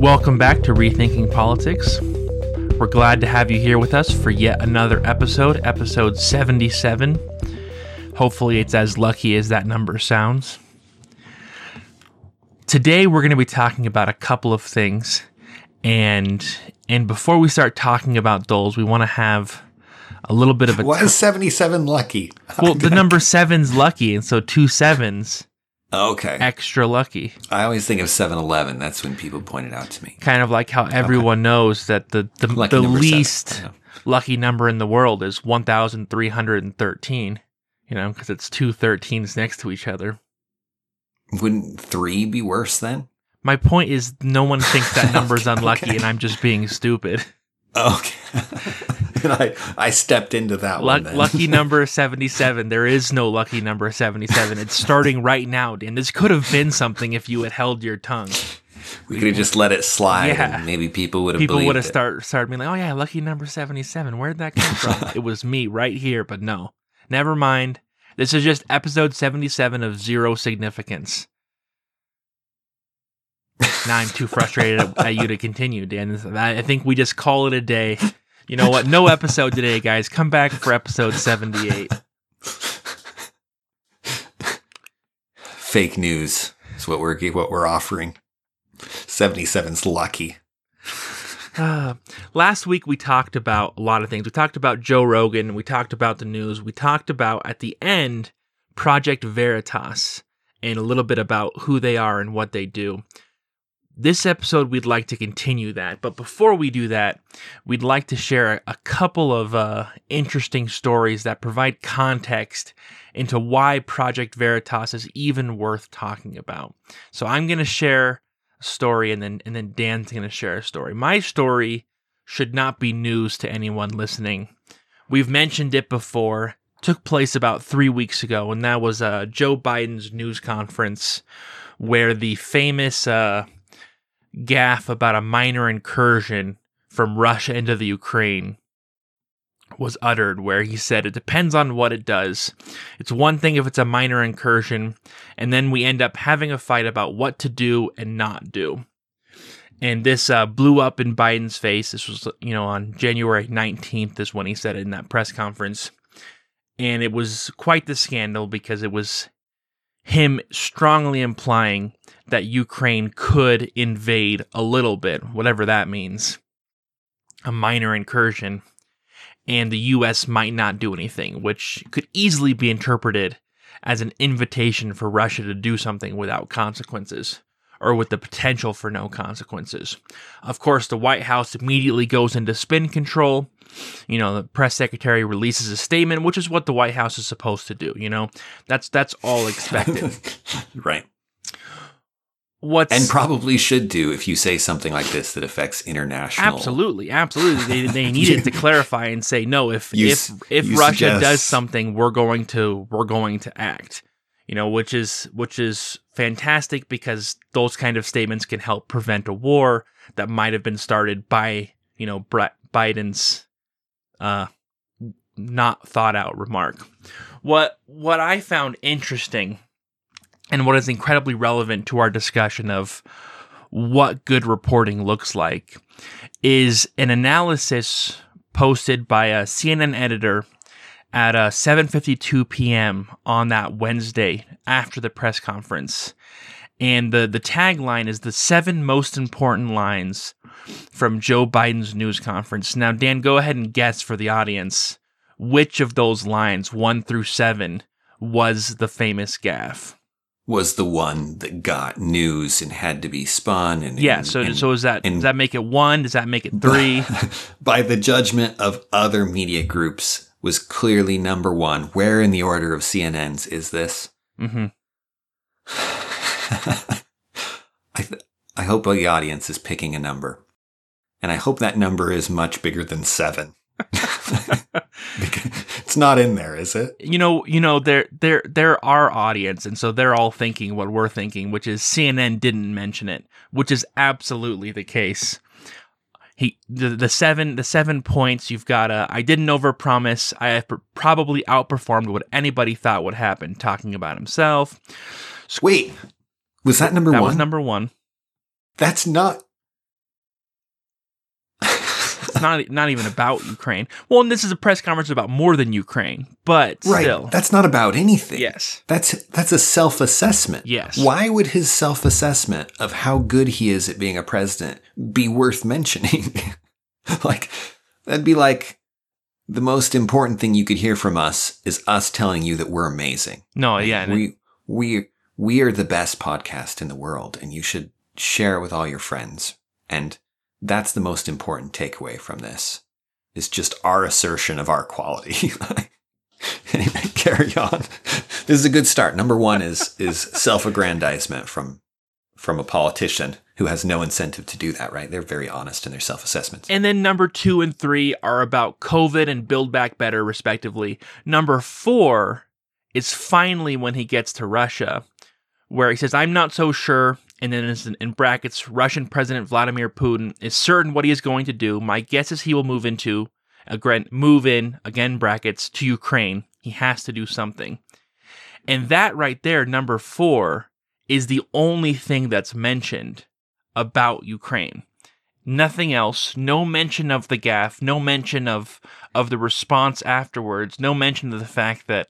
Welcome back to Rethinking Politics. We're glad to have you here with us for yet another episode, episode 77. Hopefully, it's as lucky as that number sounds. Today, we're going to be talking about a couple of things, and and before we start talking about those, we want to have a little bit of a. Why is seventy-seven lucky? Well, the number seven's lucky, and so two sevens Okay. extra lucky. I always think of 7-Eleven. That's when people point it out to me. Kind of like how everyone knows that the the, Lucky the seven, least lucky number in the world is one thousand three hundred and thirteen. You know, because it's two 13s next to each other. Wouldn't three be worse then? My point is, no one thinks that number's unlucky, and I'm just being stupid. Okay. and I, I stepped into that Luck, one. Then. lucky number 77. There is no lucky number 77. It's starting right now, Dan. This could have been something if you had held your tongue. we could have just let it slide. Yeah. And maybe people would have People would have start, started being like, oh, yeah, lucky number 77. Where'd that come from? it was me right here, but no. Never mind. This is just episode 77 of Zero Significance. now I'm too frustrated at, at you to continue, Dan. I think we just call it a day. You know what? No episode today, guys. Come back for episode 78. Fake news is what we're what we're offering. 77's lucky. Uh, last week we talked about a lot of things. We talked about Joe Rogan. We talked about the news. We talked about at the end Project Veritas and a little bit about who they are and what they do. This episode we'd like to continue that, but before we do that, we'd like to share a couple of uh, interesting stories that provide context into why Project Veritas is even worth talking about. So I'm going to share a story and then and then Dan's going to share a story. My story should not be news to anyone listening. We've mentioned it before. Took place about 3 weeks ago and that was uh, Joe Biden's news conference where the famous uh, gaffe about a minor incursion from Russia into the Ukraine was uttered where he said it depends on what it does. It's one thing if it's a minor incursion, and then we end up having a fight about what to do and not do. And this uh, blew up in Biden's face. This was, you know, on January 19th is when he said it in that press conference. And it was quite the scandal because it was him strongly implying that Ukraine could invade a little bit, whatever that means, a minor incursion and the US might not do anything, which could easily be interpreted as an invitation for Russia to do something without consequences or with the potential for no consequences. Of course, the White House immediately goes into spin control. You know, the press secretary releases a statement, which is what the White House is supposed to do, you know. That's that's all expected. right. What's And probably should do if you say something like this that affects international. Absolutely, absolutely. They, they needed to clarify and say no. If You if if Russia suggest- does something, we're going to we're going to act. You know, which is which is fantastic because those kind of statements can help prevent a war that might have been started by you know Brett Biden's uh not thought out remark. What what I found interesting and what is incredibly relevant to our discussion of what good reporting looks like is an analysis posted by a CNN editor at uh, 7:52 p.m. on that Wednesday after the press conference. And the the tagline is the seven most important lines from Joe Biden's news conference. Now, Dan, go ahead and guess for the audience which of those lines, one through seven, was the famous gaffe. Was the one that got news and had to be spun and Yeah. and- So, and so is that and- does that make it one? Does that make it three? by the judgment of other media groups was clearly number one. Where in the order of CNN's is this? hmm I th- I hope the audience is picking a number, and I hope that number is much bigger than seven. It's not in there, is it? you know, you know, they're they're they're our audience, and so they're all thinking what we're thinking, which is CNN didn't mention it, which is absolutely the case. He the, the seven the seven points you've got. Uh, I didn't overpromise. I have pr- probably outperformed what anybody thought would happen. Talking about himself, Wait, was that number that one? was number one. That's not. It's not not even about Ukraine. Well, and this is a press conference about more than Ukraine, but Right. still, That's not about anything. yes, That's that's a self-assessment. Yes. Why would his self-assessment of how good he is at being a president be worth mentioning? like that'd be like the most important thing you could hear from us is us telling you that we're amazing. no, yeah, we we we are the best podcast in the world and you should share it with all your friends. And that's the most important takeaway from this. Is just our assertion of our quality. anyway, carry on. This is a good start. Number one is is self-aggrandizement from from a politician who has no incentive to do that, right? They're very honest in their self-assessments. And then number two and three are about COVID and Build Back Better, respectively. Number four is finally when he gets to Russia, where he says, I'm not so sure. And then it's in brackets, Russian President Vladimir Putin is certain what he is going to do. My guess is he will move into, again, move in, again, brackets, to Ukraine. He has to do something. And that right there, number four, is the only thing that's mentioned about Ukraine nothing else no mention of the gaffe no mention of of the response afterwards no mention of the fact that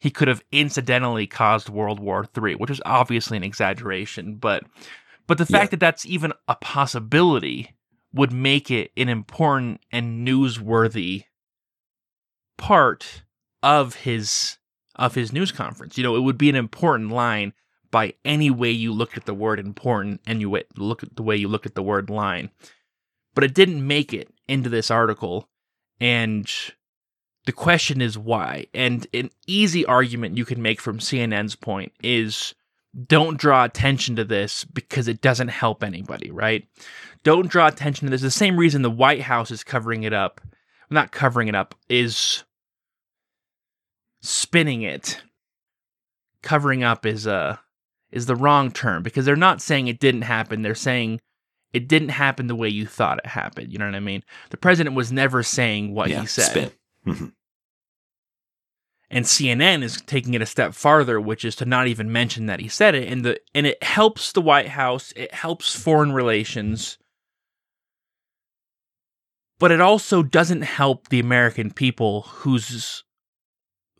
he could have incidentally caused world war iii which is obviously an exaggeration but but the fact Yeah. that that's even a possibility would make it an important and newsworthy part of his of his news conference you know it would be an important line by any way you look at the word important and you look at the way you look at the word line. But it didn't make it into this article. And the question is why. And an easy argument you can make from CNN's point is don't draw attention to this because it doesn't help anybody, right? Don't draw attention to this. The same reason the White House is covering it up, not covering it up, is spinning it. Covering up is uh is the wrong term because they're not saying it didn't happen. They're saying it didn't happen the way you thought it happened. You know what I mean? The president was never saying what yeah, he said. spin. Mhm. And CNN is taking it a step farther, which is to not even mention that he said it. And the and it helps the White House, it helps foreign relations, but it also doesn't help the American people whose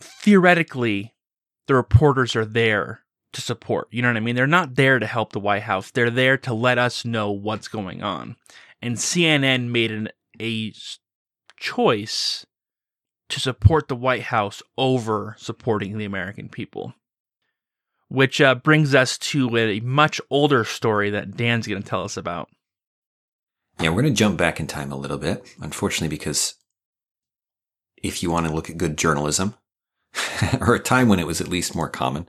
theoretically the reporters are there to support. You know what I mean? They're not there to help the White House. They're there to let us know what's going on. And CNN made an a choice to support the White House over supporting the American people. Which uh, brings us to a much older story that Dan's going to tell us about. Yeah, we're going to jump back in time a little bit, unfortunately, because if you want to look at good journalism, or a time when it was at least more common,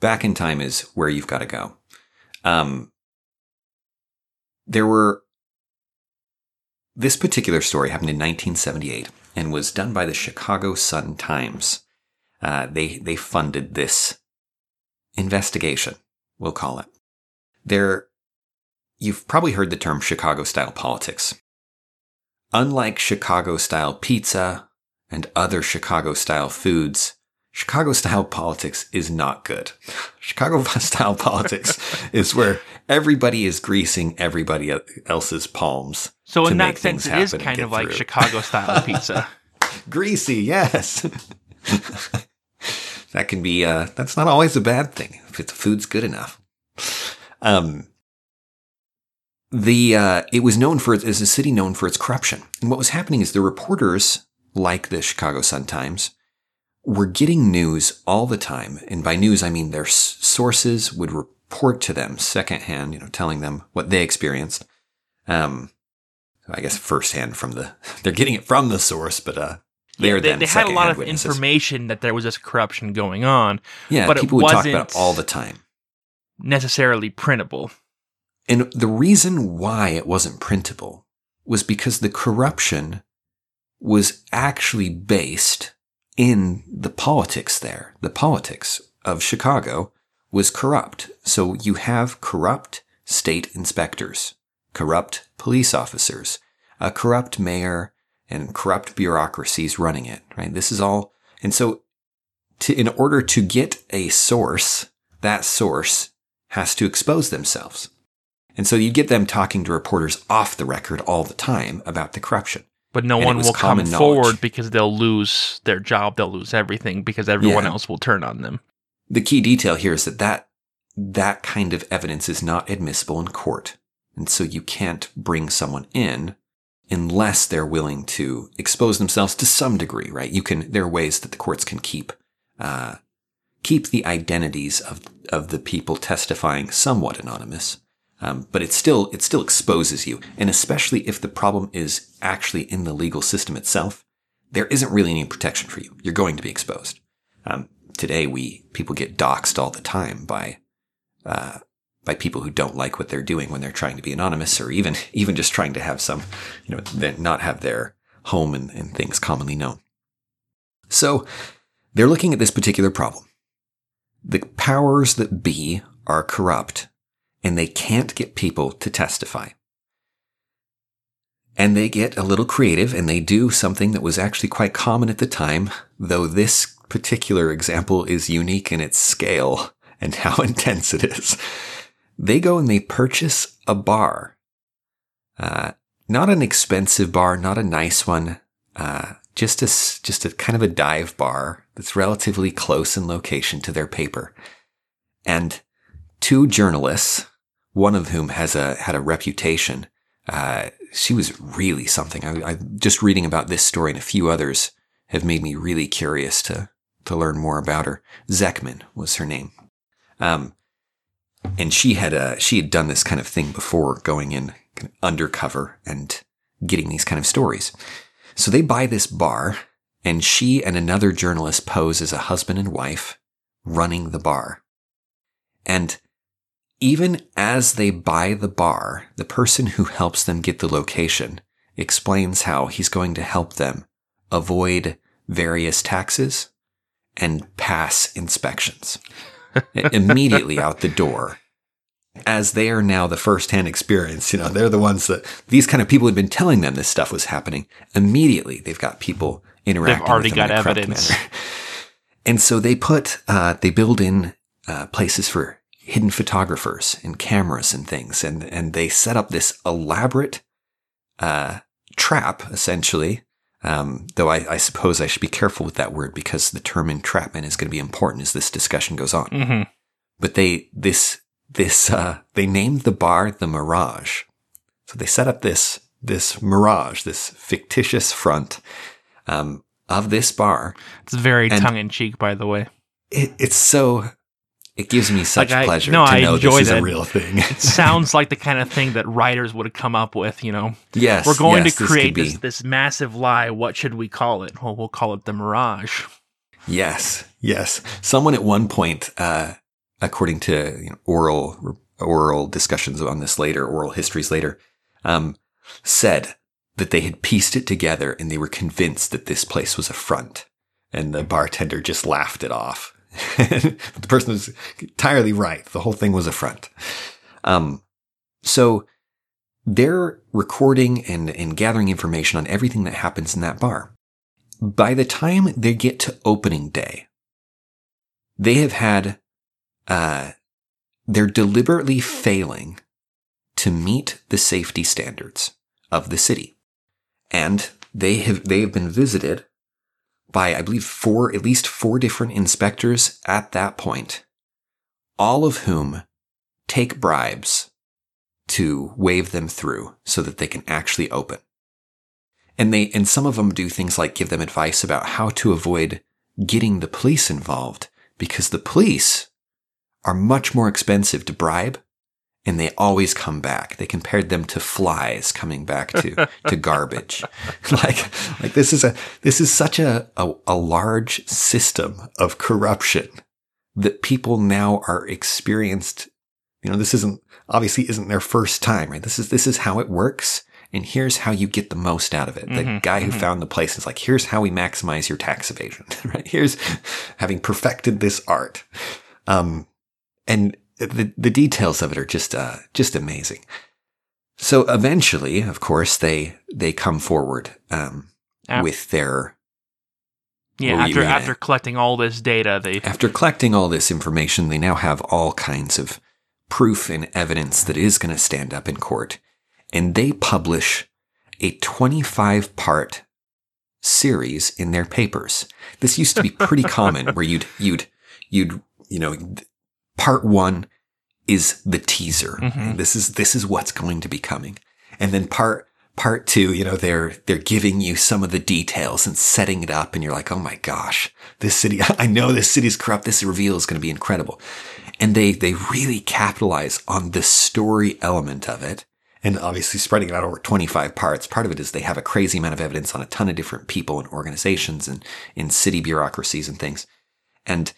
back in time is where you've got to go. Um, there were, this particular story happened in 1978 and was done by the Chicago Sun Times. Uh, they, they funded this investigation, we'll call it. There, You've probably heard the term Chicago style politics. Unlike Chicago style pizza and other Chicago style foods, Chicago style politics is not good. Chicago style politics is where everybody is greasing everybody else's palms. So, in that sense, it is kind of like through. Chicago style pizza. Greasy, yes. that can be, uh, that's not always a bad thing if the food's good enough. Um, the, uh, it was known for, is a city known for its corruption. And what was happening is the reporters, like the Chicago Sun-Times, were getting news all the time. And by news, I mean their s- sources would report to them secondhand, you know, telling them what they experienced. Um, I guess firsthand from the, they're getting it from the source, but, uh, they're they, then they had a lot of witnesses. information that there was this corruption going on, Yeah, but it people would talk about it all the time. necessarily printable. And the reason why it wasn't printable was because the corruption was actually based in the politics there. The politics of Chicago was corrupt. So you have corrupt state inspectors, corrupt police officers, a corrupt mayor, and corrupt bureaucracies running it, right? This is all. And so to, in order to get a source, that source has to expose themselves. And so you get them talking to reporters off the record all the time about the corruption. But no And one will come common forward because they'll lose their job, they'll lose everything because everyone Yeah. else will turn on them. The key detail here is that, that that kind of evidence is not admissible in court. And so you can't bring someone in unless they're willing to expose themselves to some degree, right? You can, there are ways that the courts can keep, uh, keep the identities of, of the people testifying somewhat anonymous. Um, but it still, it still exposes you. And especially if the problem is actually in the legal system itself, there isn't really any protection for you. You're going to be exposed. Um, today we, people get doxxed all the time by, uh, by people who don't like what they're doing when they're trying to be anonymous or even, even just trying to have some, you know, not have their home and, and things commonly known. So they're looking at this particular problem. The powers that be are corrupt and they can't get people to testify. And they get a little creative and they do something that was actually quite common at the time, though this particular example is unique in its scale and how intense it is. They go and they purchase a bar. Uh, not an expensive bar, not a nice one, uh, just a, just a kind of a dive bar that's relatively close in location to their paper. And two journalists, one of whom has a, had a reputation, uh, she was really something. I, I just reading about this story and a few others have made me really curious to to learn more about her. Zekman was her name, um, and she had uh she had done this kind of thing before, going in kind of undercover and getting these kind of stories. So they buy this bar, and she and another journalist pose as a husband and wife running the bar, and even as they buy the bar, the person who helps them get the location explains how he's going to help them avoid various taxes and pass inspections immediately out the door. As they are now the first-hand experience, you know, they're the ones that these kind of people had been telling them this stuff was happening. Immediately, they've got people interacting. already with them got in a corrupt evidence. And so they put, uh, they build in uh, places for hidden photographers and cameras and things, and and they set up this elaborate uh, trap, essentially. Um, though I, I suppose I should be careful with that word because the term entrapment is going to be important as this discussion goes on. hmm But they this this uh, they named the bar the Mirage. So they set up this this mirage, this fictitious front um, of this bar. It's very tongue in cheek, by the way. It, it's so it gives me such Like, I- pleasure no, to I know this is a real thing. It sounds like the kind of thing that writers would have come up with, you know. yes, We're going yes, to create could this, this massive lie. What should we call it? Well, we'll call it the Mirage. Yes, yes. Someone at one point, uh, according to you know, oral oral discussions on this later, oral histories later, um, said that they had pieced it together and they were convinced that this place was a front, and the bartender just laughed it off. the person was entirely right. The whole thing was a front. Um, so they're recording and, and gathering information on everything that happens in that bar by the time they get to opening day, they have had, uh, they're deliberately failing to meet the safety standards of the city. And they have, they have been visited by, I believe, four, at least four different inspectors at that point, all of whom take bribes to wave them through so that they can actually open. And they and some of them do things like give them advice about how to avoid getting the police involved because the police are much more expensive to bribe and they always come back they compared them to flies coming back to to garbage like like this is a this is such a, a a large system of corruption that people now are experienced you know this isn't obviously isn't their first time right this is this is how it works and here's how you get the most out of it. The Mhm, guy who mhm. found the place is like, here's how we maximize your tax evasion, right? Here's having perfected this art. Um, and the, the details of it are just, uh, just amazing. So eventually, of course, they, they come forward, um, Af- with their, Yeah, after after collecting all this data, they after collecting all this information, they now have all kinds of proof and evidence that is going to stand up in court. And they publish a 25 part series in their papers. This used to be pretty common where you'd, you'd, you'd, you know, part one is the teaser. Mhm. This is, this is what's going to be coming. And then part, part two, you know, they're, they're giving you some of the details and setting it up. And you're like, Oh my gosh, this city, I know this city's corrupt. This reveal is going to be incredible. And they, they really capitalize on the story element of it. And obviously spreading it out over 25 parts. Part of it is they have a crazy amount of evidence on a ton of different people and organizations and in city bureaucracies and things. And,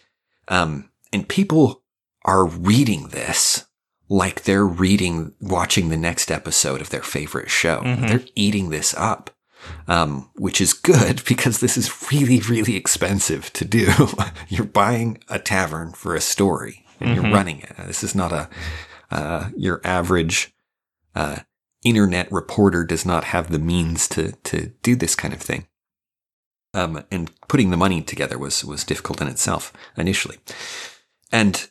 um, and people are reading this like they're reading, watching the next episode of their favorite show. Mhm. They're eating this up. Um, which is good because this is really, really expensive to do. you're buying a tavern for a story and you're Mhm. running it. This is not a, uh, your average, uh, internet reporter does not have the means to, to do this kind of thing. Um, and putting the money together was, was difficult in itself initially. And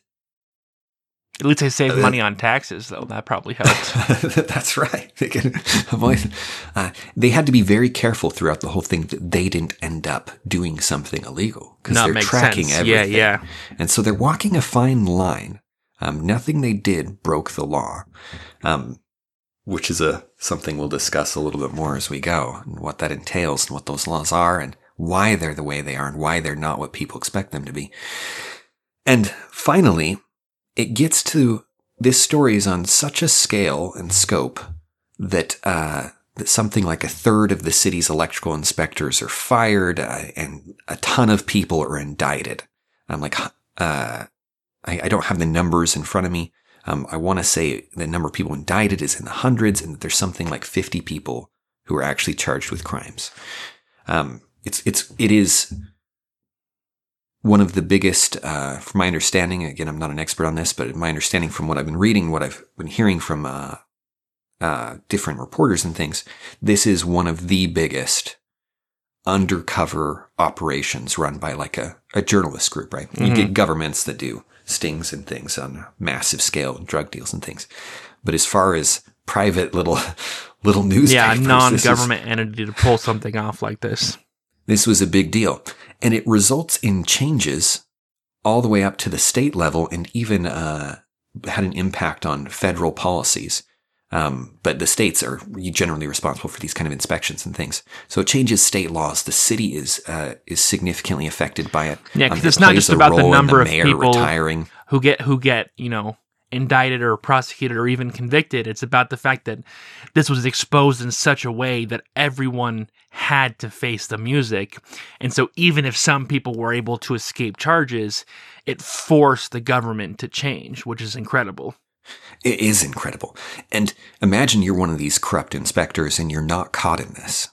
At least they saved Uh, money on taxes, though. That probably helped. That's right. They can avoid. Uh, they had to be very careful throughout the whole thing that they didn't end up doing something illegal because they're tracking sense. everything. Yeah, yeah. And so they're walking a fine line. Um, nothing they did broke the law, um, which is a something we'll discuss a little bit more as we go, and what that entails, and what those laws are, and why they're the way they are, and why they're not what people expect them to be. And finally, it gets to this story is on such a scale and scope that uh, that something like a third of the city's electrical inspectors are fired, uh, and a ton of people are indicted. I'm like, uh, I, I don't have the numbers in front of me. Um, I want to say the number of people indicted is in the hundreds, and that there's something like 50 people who are actually charged with crimes. Um, it's it's it is one of the biggest, uh, from my understanding. Again, I'm not an expert on this, but my understanding from what I've been reading, what I've been hearing from uh, uh, different reporters and things, this is one of the biggest undercover operations run by like a, a journalist group, right? You Mhm. get governments that do stings and things on massive scale, drug deals and things. But as far as private little little newspapers, Yeah, a this is- non-government entity to pull something off like this. This was a big deal. And it results in changes all the way up to the state level and even uh, had an impact on federal policies. Um, but the states are generally responsible for these kind of inspections and things. So it changes state laws. The city is uh, is significantly affected by it. Yeah, 'cause it it's not just about the number of mayor people- retiring. who get who get you know indicted or prosecuted or even convicted it's about the fact that this was exposed in such a way that everyone had to face the music and so even if some people were able to escape charges it forced the government to change which is incredible It is incredible. And imagine you're one of these corrupt inspectors and you're not caught in this.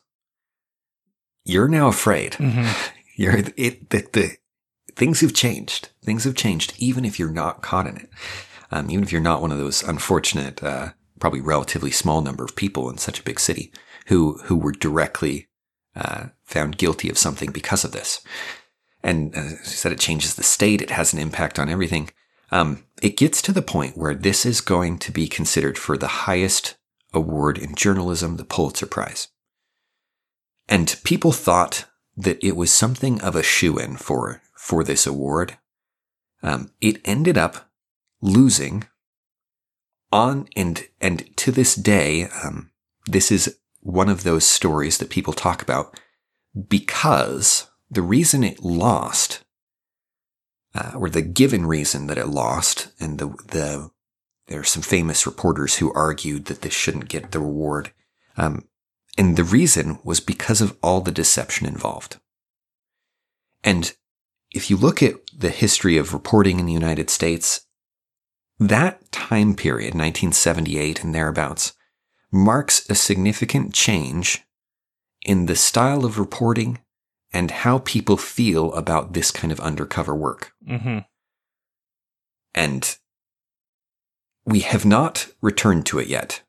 You're now afraid. Mm-hmm. You're it the, the things have changed. Things have changed, even if you're not caught in it. Um, even if you're not one of those unfortunate, uh, probably relatively small number of people in such a big city who who were directly uh, found guilty of something because of this. And I said, it changes the state. It has an impact on everything. Um, it gets to the point where this is going to be considered for the highest award in journalism, the Pulitzer Prize. And people thought that it was something of a shoe in for, for this award. Um, it ended up losing on and, and to this day, um, this is one of those stories that people talk about because the reason it lost, uh, or the given reason that it lost, and the, the, there are some famous reporters who argued that this shouldn't get the reward. Um, and the reason was because of all the deception involved. And if you look at the history of reporting in the United States, that time period, 1978 and thereabouts, marks a significant change in the style of reporting and how people feel about this kind of undercover work. hmm And we have not returned to it yet.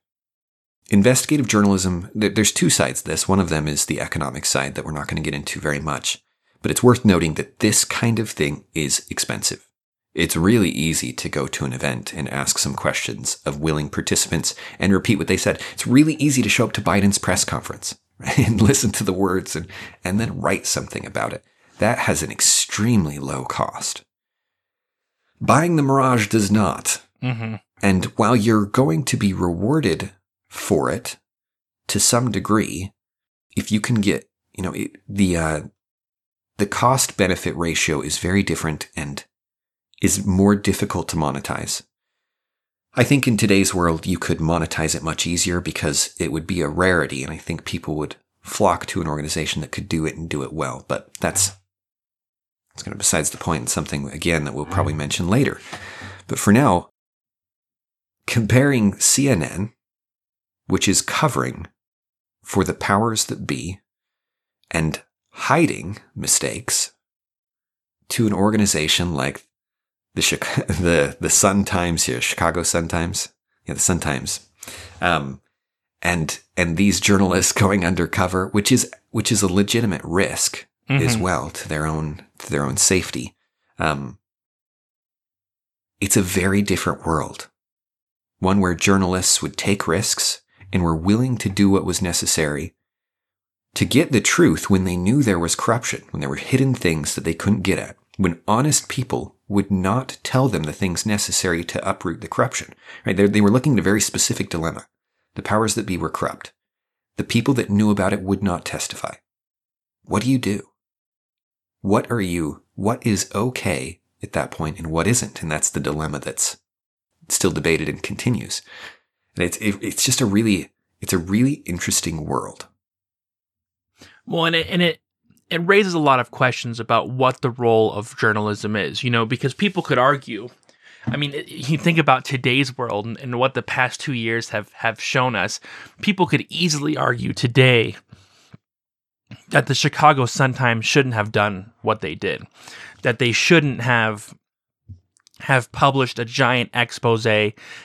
Investigative journalism, there's two sides to this. One of them is the economic side that we're not going to get into very much. But it's worth noting that this kind of thing is expensive. It's really easy to go to an event and ask some questions of willing participants and repeat what they said. It's really easy to show up to Biden's press conference right? and listen to the words and, and then write something about it. That has an extremely low cost. Buying the Mirage does not. Mm-hmm. And while you're going to be rewarded for it to some degree, if you can get, you know, it, the, uh, the cost benefit ratio is very different and is more difficult to monetize. I think in today's world, you could monetize it much easier because it would be a rarity. And I think people would flock to an organization that could do it and do it well. But that's, that's kind of besides the point and something again that we'll probably mm-hmm. mention later. But for now, comparing CNN, which is covering for the powers that be and hiding mistakes to an organization like the the the Sun Times here, Chicago Sun Times, yeah, the Sun Times, um, and and these journalists going undercover, which is which is a legitimate risk mm-hmm. as well to their own to their own safety. Um, it's a very different world, one where journalists would take risks and were willing to do what was necessary to get the truth when they knew there was corruption, when there were hidden things that they couldn't get at, when honest people would not tell them the things necessary to uproot the corruption. Right? They, were looking at a very specific dilemma. The powers that be were corrupt. The people that knew about it would not testify. What do you do? What are you, what is okay at that point and what isn't? And that's the dilemma that's still debated and continues. And it's, it, it's just a really, it's a really interesting world. Well, and it, and it, it raises a lot of questions about what the role of journalism is, you know, because people could argue. I mean, you think about today's world and, and what the past two years have, have shown us. People could easily argue today that the Chicago Sun Times shouldn't have done what they did, that they shouldn't have have published a giant expose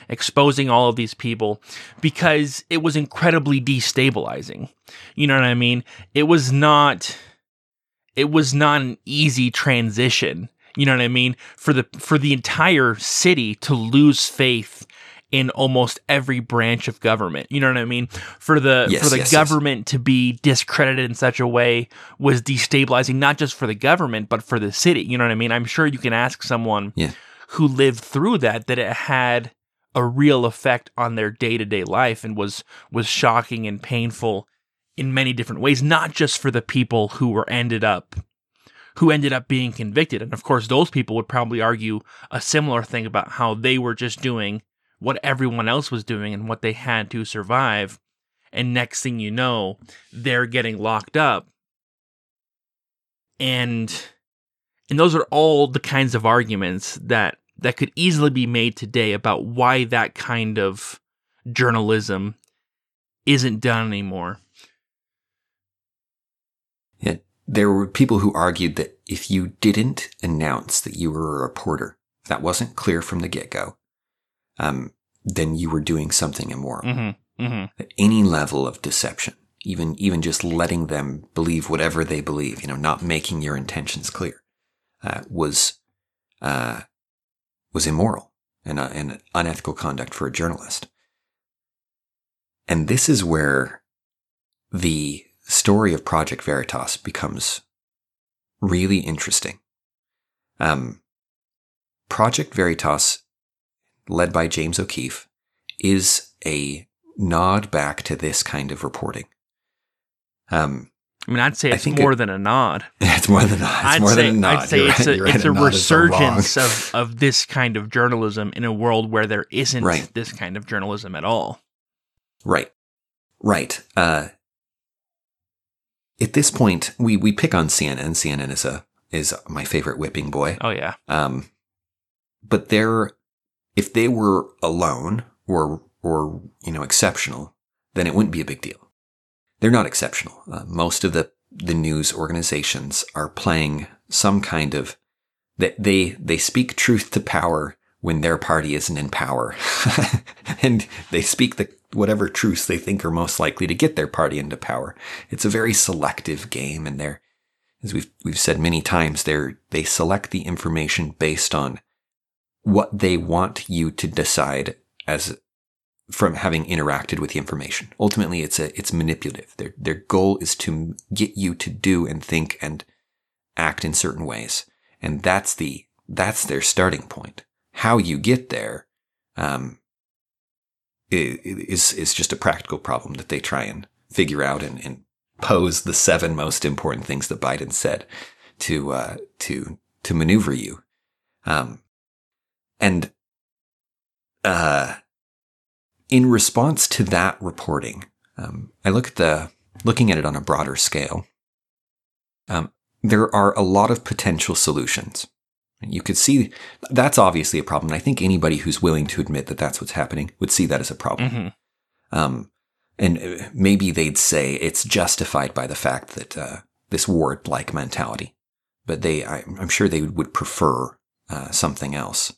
exposing all of these people because it was incredibly destabilizing. You know what I mean? It was not it was not an easy transition. You know what I mean? For the for the entire city to lose faith in almost every branch of government. You know what I mean? For the yes, for the yes, government yes. to be discredited in such a way was destabilizing not just for the government but for the city. You know what I mean? I'm sure you can ask someone yeah. who lived through that that it had a real effect on their day-to-day life and was was shocking and painful in many different ways, not just for the people who were ended up who ended up being convicted. And of course, those people would probably argue a similar thing about how they were just doing what everyone else was doing and what they had to survive. And next thing you know, they're getting locked up. And and those are all the kinds of arguments that that could easily be made today about why that kind of journalism isn't done anymore. Yeah, there were people who argued that if you didn't announce that you were a reporter, that wasn't clear from the get go, um, then you were doing something immoral. Mm-hmm. Mm-hmm. Any level of deception, even even just letting them believe whatever they believe, you know, not making your intentions clear, uh, was uh, was immoral and, uh, and unethical conduct for a journalist. And this is where the story of Project Veritas becomes really interesting. Um, Project Veritas, led by James O'Keefe, is a nod back to this kind of reporting. Um, I mean, I'd say it's more it, than a nod. It's more than a nod. It's I'd more say, than a nod. I'd say you're it's right, a, it's a, a resurgence of, of this kind of journalism in a world where there isn't right. this kind of journalism at all. Right. Right. Uh, at this point, we we pick on CNN. CNN is a is my favorite whipping boy. Oh yeah. Um, but they're if they were alone or or you know exceptional, then it wouldn't be a big deal. They're not exceptional. Uh, most of the the news organizations are playing some kind of that they they speak truth to power when their party isn't in power, and they speak the whatever truths they think are most likely to get their party into power. It's a very selective game and they're, as we've, we've said many times, they're, they select the information based on what they want you to decide as from having interacted with the information. Ultimately, it's a, it's manipulative. Their, their goal is to get you to do and think and act in certain ways. And that's the, that's their starting point. How you get there, um, is, is just a practical problem that they try and figure out and, and pose the seven most important things that Biden said to, uh, to, to maneuver you. Um, and, uh, in response to that reporting, um, I look at the looking at it on a broader scale. Um, there are a lot of potential solutions. You could see that's obviously a problem. I think anybody who's willing to admit that that's what's happening would see that as a problem. Mm-hmm. Um, and uh, maybe they'd say it's justified by the fact that uh, this ward-like mentality. But they, I, am sure they would prefer uh, something else.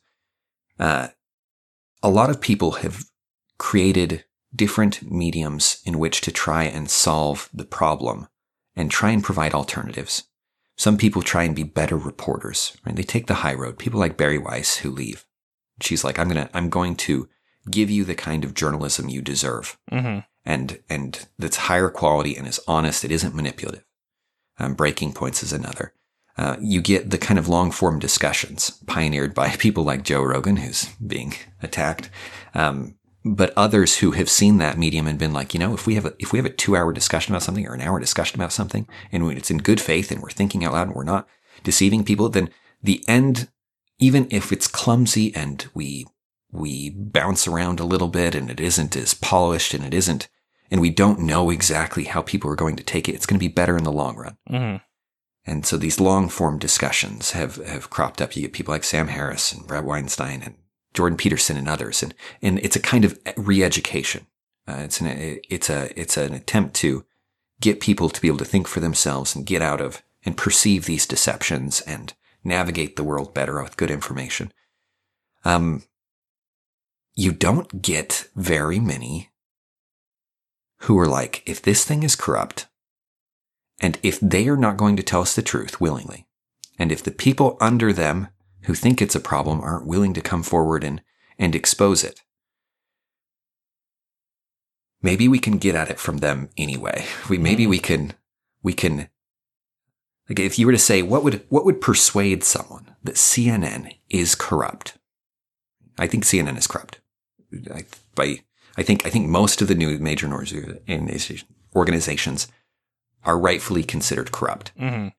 Uh, a lot of people have created different mediums in which to try and solve the problem and try and provide alternatives. Some people try and be better reporters, right? They take the high road. People like Bari Weiss who leave. She's like, I'm going to, I'm going to give you the kind of journalism you deserve. Mm-hmm. And, and that's higher quality and is honest. It isn't manipulative. Um, breaking points is another. Uh, you get the kind of long form discussions pioneered by people like Joe Rogan, who's being attacked. Um, but others who have seen that medium and been like, you know, if we have a, if we have a two hour discussion about something or an hour discussion about something and when it's in good faith and we're thinking out loud and we're not deceiving people, then the end, even if it's clumsy and we, we bounce around a little bit and it isn't as polished and it isn't, and we don't know exactly how people are going to take it, it's going to be better in the long run. Mm-hmm. And so these long form discussions have, have cropped up. You get people like Sam Harris and Bret Weinstein and Jordan Peterson and others. And, and it's a kind of re-education. Uh, it's an, it's a, it's an attempt to get people to be able to think for themselves and get out of and perceive these deceptions and navigate the world better with good information. Um, you don't get very many who are like, if this thing is corrupt, and if they are not going to tell us the truth willingly, and if the people under them who think it's a problem aren't willing to come forward and, and expose it. Maybe we can get at it from them anyway. We, maybe we can, we can, like if you were to say, what would, what would persuade someone that CNN is corrupt? I think CNN is corrupt. I, by, I think, I think most of the new major news organizations are rightfully considered corrupt. Mm-hmm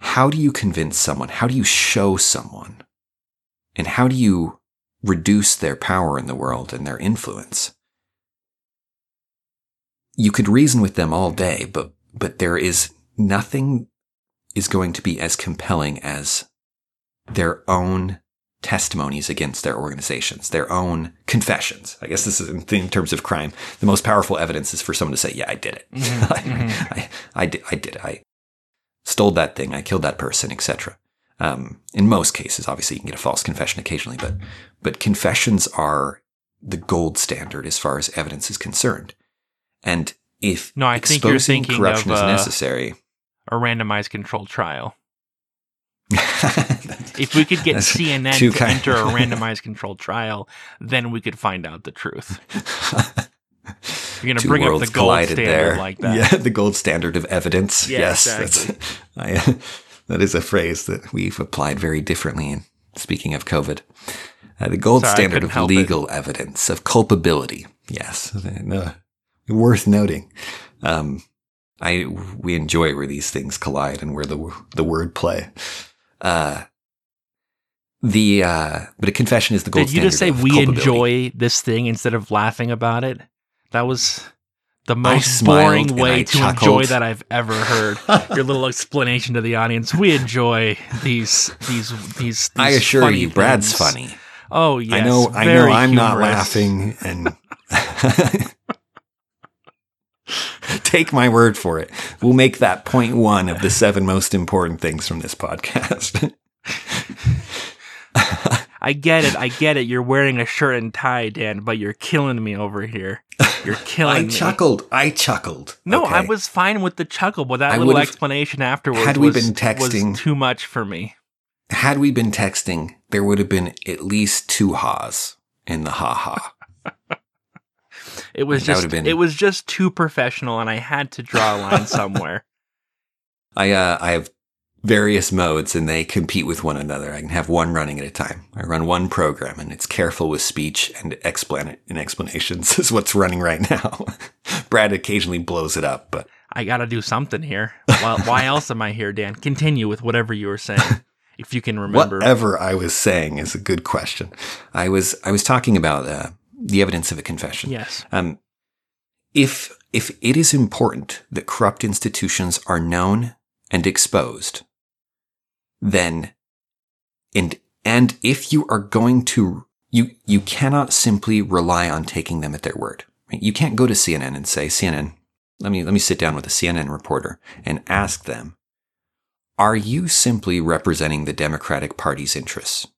how do you convince someone? How do you show someone? And how do you reduce their power in the world and their influence? You could reason with them all day, but, but there is nothing is going to be as compelling as their own testimonies against their organizations, their own confessions. I guess this is in, in, terms of crime. The most powerful evidence is for someone to say, yeah, I did it. Mm-hmm. I, mm-hmm. I, I, did, I did it. I, stole that thing, I killed that person, etc. Um, in most cases, obviously, you can get a false confession occasionally, but but confessions are the gold standard as far as evidence is concerned. And if no, I think you're thinking corruption of, uh, is necessary, a randomized controlled trial. if we could get CNN to kind. enter a randomized controlled trial, then we could find out the truth. You're going to bring up the gold standard there. like that. Yeah, the gold standard of evidence. Yeah, yes, exactly. that's I, that is a phrase that we've applied very differently. In speaking of COVID, uh, the gold Sorry, standard of legal it. evidence of culpability. Yes, uh, worth noting. Um, I we enjoy where these things collide and where the the word play. Uh, the uh, but a confession is the gold. Did you just say we enjoy this thing instead of laughing about it? That was the most boring way to enjoy that I've ever heard. Your little explanation to the audience. We enjoy these these these. these I assure you, things. Brad's funny. Oh yes, I know. I know. I'm humorous. not laughing, and take my word for it. We'll make that point one of the seven most important things from this podcast. I get it. I get it. You're wearing a shirt and tie, Dan, but you're killing me over here. You're killing I me. I chuckled. I chuckled. No, okay. I was fine with the chuckle, but that I little explanation afterwards had we been texting, was too much for me. had we been texting, there would have been at least two ha's in the ha ha. It was just been, it was just too professional, and I had to draw a line somewhere. I uh, I have various modes and they compete with one another. I can have one running at a time. I run one program and it's careful with speech and explan and explanations is what's running right now. Brad occasionally blows it up, but I got to do something here. Well, why else am I here, Dan? Continue with whatever you were saying, if you can remember. whatever I was saying is a good question. I was I was talking about uh, the evidence of a confession. Yes. Um, if if it is important that corrupt institutions are known and exposed, then and and if you are going to you you cannot simply rely on taking them at their word. You can't go to CNN and say, CNN, let me let me sit down with a CNN reporter and ask them, are you simply representing the Democratic Party's interests?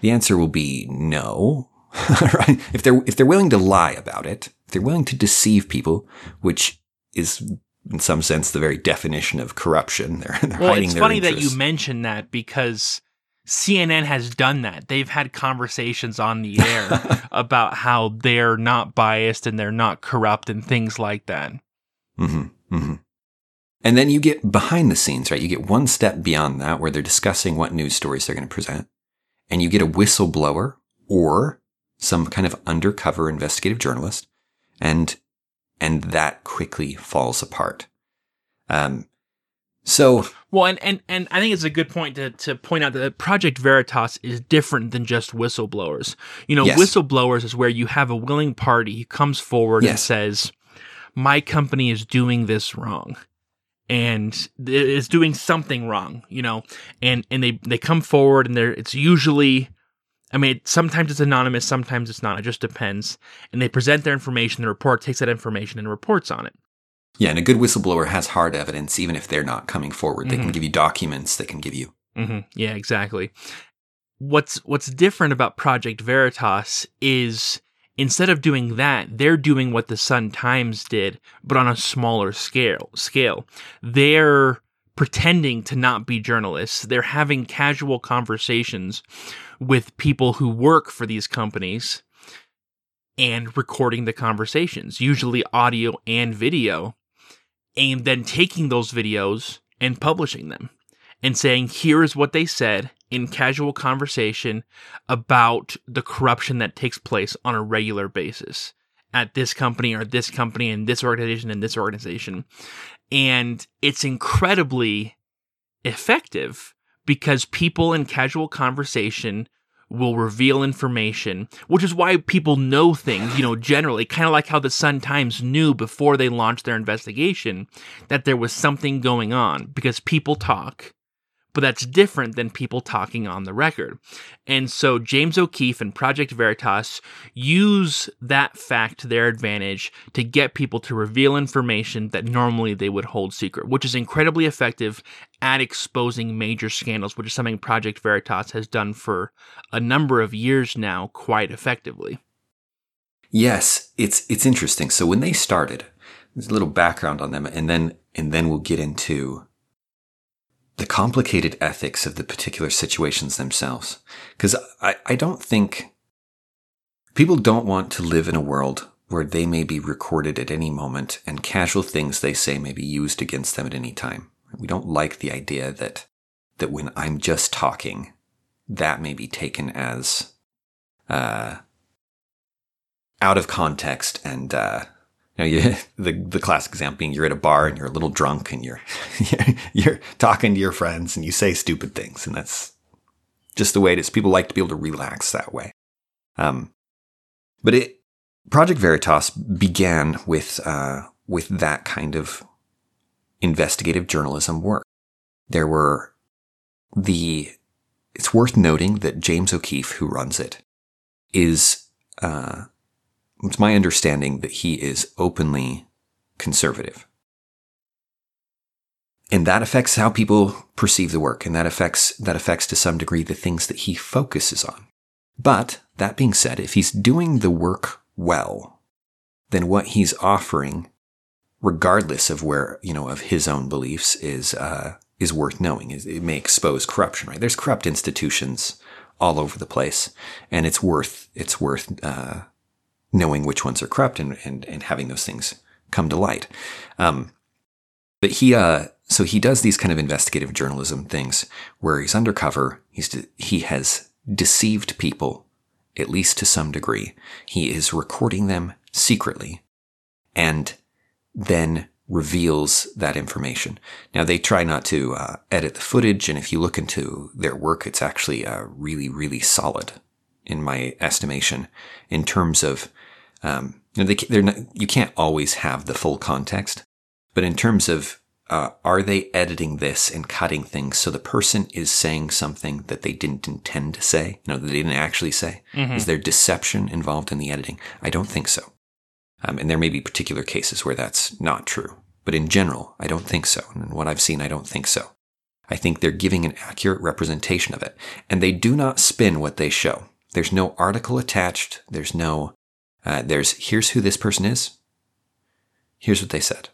The answer will be no. right? If they're if they're willing to lie about it, if they're willing to deceive people, which is in some sense the very definition of corruption. They're, they're Well, hiding it's funny that you mention that because CNN has done that. They've had conversations on the air about how they're not biased and they're not corrupt and things like that. hmm hmm And then you get behind the scenes, right? You get one step beyond that where they're discussing what news stories they're going to present. And you get a whistleblower or some kind of undercover investigative journalist. And, and that quickly falls apart. Um, so Well, and, and, and I think it's a good point to, to point out that Project Veritas is different than just whistleblowers. You know, Yes. whistleblowers is where you have a willing party who comes forward and says, My company is doing this wrong. And is doing something wrong, you know, and and they they come forward and they're it's usually, I mean, sometimes it's anonymous, sometimes it's not. It just depends. And they present their information. The report takes that information and reports on it. yeah, and a good whistleblower has hard evidence, even if they're not coming forward. They can Mhm. give you documents. They can give you hmm Yeah, exactly. What's what's different about Project Veritas is instead of doing that, they're doing what the Sun Times did, but on a smaller scale. Scale. They're pretending to not be journalists. They're having casual conversations with people who work for these companies and recording the conversations, usually audio and video, and then taking those videos and publishing them and saying, here is what they said in casual conversation about the corruption that takes place on a regular basis at this company or this company and this organization and this organization. And it's incredibly effective because people in casual conversation will reveal information, which is why people know things, you know, generally, kind of like how the Sun Times knew before they launched their investigation that there was something going on because people talk but that's different than people talking on the record. And so James O'Keefe and Project Veritas use that fact to their advantage to get people to reveal information that normally they would hold secret, which is incredibly effective at exposing major scandals, which is something Project Veritas has done for a number of years now quite effectively. Yes, it's it's interesting. So when they started, there's a little background on them, and then and then we'll get into the complicated ethics of the particular situations themselves. Because I, I don't think people don't want to live in a world where they may be recorded at any moment and casual things they say may be used against them at any time. We don't like the idea that that when I'm just talking, that may be taken as uh, out of context and uh, you know, you, the the classic example being you're at a bar and you're a little drunk and you're you're talking to your friends and you say stupid things and that's just the way it is. People like to be able to relax that way. Um, but it Project Veritas began with uh, with that kind of investigative journalism work. There were the. It's worth noting that James O'Keefe, who runs it, is. Uh, it's my understanding that he is openly conservative. And that affects how people perceive the work, and that affects that affects to some degree the things that he focuses on. But that being said, if he's doing the work well, then what he's offering, regardless of where you know of his own beliefs, is uh, is worth knowing. It may expose corruption, right? There's corrupt institutions all over the place, and it's worth it's worth uh, knowing which ones are corrupt and, and and having those things come to light. Um, but he uh, so he does these kind of investigative journalism things where he's undercover. He's de- he has deceived people at least to some degree. He is recording them secretly, and then reveals that information. Now they try not to uh, edit the footage, and if you look into their work, it's actually uh, really, really solid, in my estimation, in terms of um, you know, they, not, you can't always have the full context, but in terms of uh, are they editing this and cutting things so the person is saying something that they didn't intend to say, you know, that they didn't actually say? Mm-hmm. Is there deception involved in the editing? I don't think so. Um, and there may be particular cases where that's not true. But in general, I don't think so. And what I've seen, I don't think so. I think they're giving an accurate representation of it. And they do not spin what they show. There's no article attached. There's no, uh, there's, here's who this person is. Here's what they said.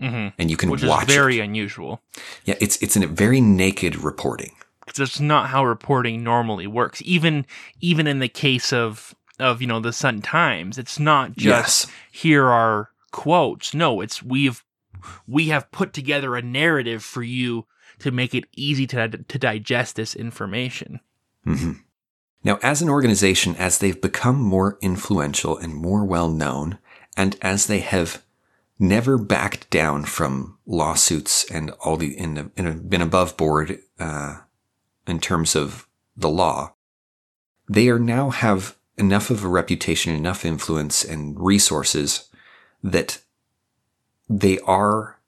Mm-hmm. And you can Which watch is very it. unusual. Yeah, it's, it's a very naked reporting. Because it's not how reporting normally works. Even, even in the case of of you know the Sun Times. It's not just yes. here are quotes. No, it's we've we have put together a narrative for you to make it easy to to digest this information. Mm-hmm. Now, as an organization, as they've become more influential and more well known, and as they have never backed down from lawsuits and all the in, in been above board uh, in terms of the law, they are now have enough of a reputation, enough influence and resources that they are,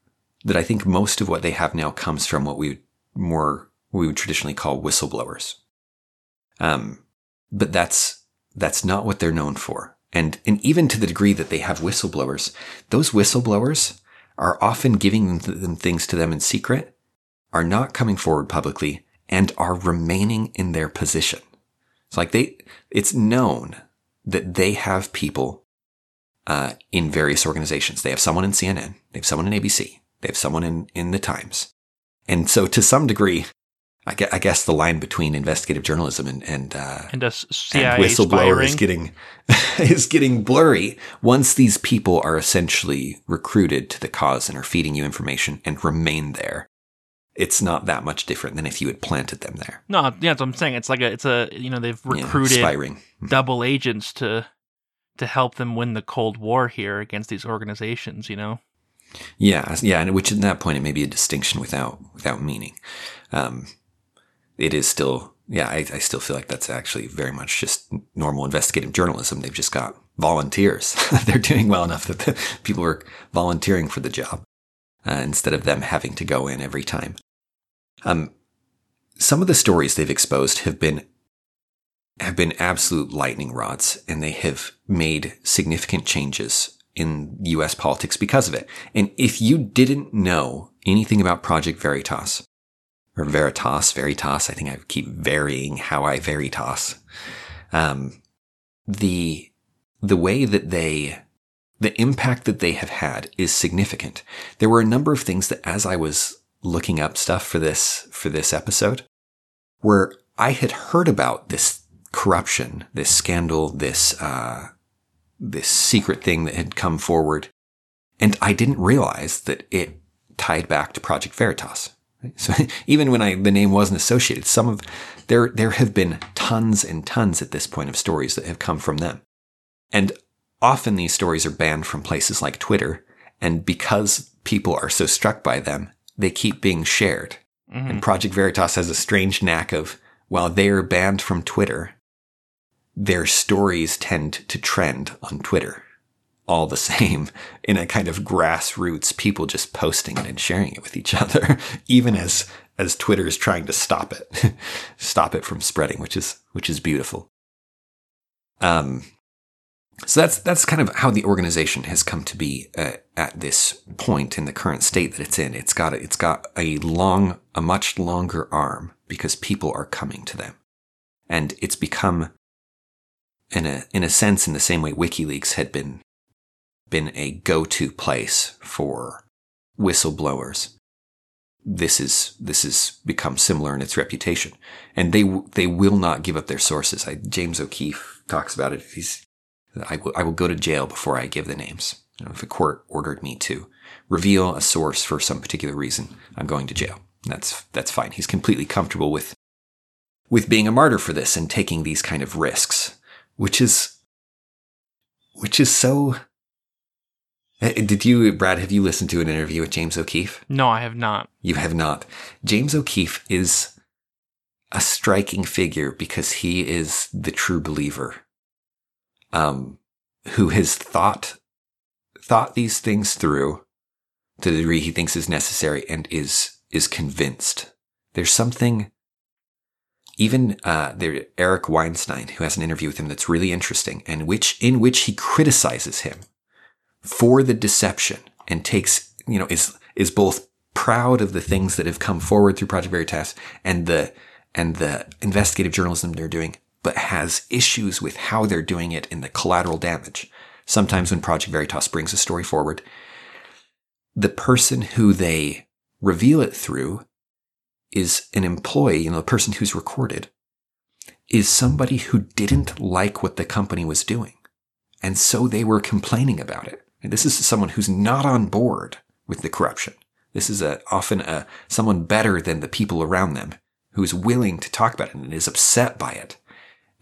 that I think most of what they have now comes from what we more, we would traditionally call whistleblowers. Um, but that's, that's not what they're known for. And, and even to the degree that they have whistleblowers, those whistleblowers are often giving them, them things to them in secret, are not coming forward publicly, and are remaining in their position. It's like they, it's known that they have people uh, in various organizations. They have someone in CNN, they have someone in ABC, they have someone in, in the Times. And so to some degree, I guess, I guess the line between investigative journalism and and, uh, and, and whistleblower is getting is getting blurry once these people are essentially recruited to the cause and are feeding you information and remain there it's not that much different than if you had planted them there. No, yeah, that's what I'm saying. It's like a, it's a, you know, they've recruited yeah, mm-hmm. double agents to to help them win the Cold War here against these organizations. You know. Yeah, yeah, and which at that point it may be a distinction without without meaning. Um, it is still, yeah, I, I still feel like that's actually very much just normal investigative journalism. They've just got volunteers. They're doing well enough that the people are volunteering for the job uh, instead of them having to go in every time. Um, some of the stories they've exposed have been have been absolute lightning rods, and they have made significant changes in U.S. politics because of it. And if you didn't know anything about Project Veritas or Veritas, Veritas, I think I keep varying how I Veritas. Um, the the way that they the impact that they have had is significant. There were a number of things that as I was looking up stuff for this, for this episode, where I had heard about this corruption, this scandal, this, uh, this secret thing that had come forward. And I didn't realize that it tied back to Project Veritas. So even when I, the name wasn't associated, some of there, there have been tons and tons at this point of stories that have come from them. And often these stories are banned from places like Twitter. And because people are so struck by them, they keep being shared. Mm-hmm. And Project Veritas has a strange knack of, while they are banned from Twitter, their stories tend to trend on Twitter all the same in a kind of grassroots people just posting it and sharing it with each other, even as, as Twitter is trying to stop it, stop it from spreading, which is, which is beautiful. Um, so that's that's kind of how the organization has come to be uh, at this point in the current state that it's in. It's got a, it's got a long, a much longer arm because people are coming to them, and it's become, in a in a sense, in the same way WikiLeaks had been been a go to place for whistleblowers. this is this has become similar in its reputation, and they they will not give up their sources. I, James O'Keefe talks about it. He's I will go to jail before I give the names. You know, if a court ordered me to reveal a source for some particular reason, I'm going to jail. That's that's fine. He's completely comfortable with with being a martyr for this and taking these kind of risks, which is which is so Eh, Did you, Brad, have you listened to an interview with James O'Keefe? No, I have not. You have not. James O'Keefe is a striking figure because he is the true believer, um, who has thought, thought these things through to the degree he thinks is necessary and is, is convinced. There's something, even, uh, there, Eric Weinstein, who has an interview with him that's really interesting and which, in which he criticizes him for the deception and takes, you know, is, is both proud of the things that have come forward through Project Veritas and the, and the investigative journalism they're doing, but has issues with how they're doing it in the collateral damage. Sometimes when Project Veritas brings a story forward, the person who they reveal it through is an employee, you know, the person who's recorded is somebody who didn't like what the company was doing. And so they were complaining about it. And this is someone who's not on board with the corruption. This is a, often a, someone better than the people around them who is willing to talk about it and is upset by it.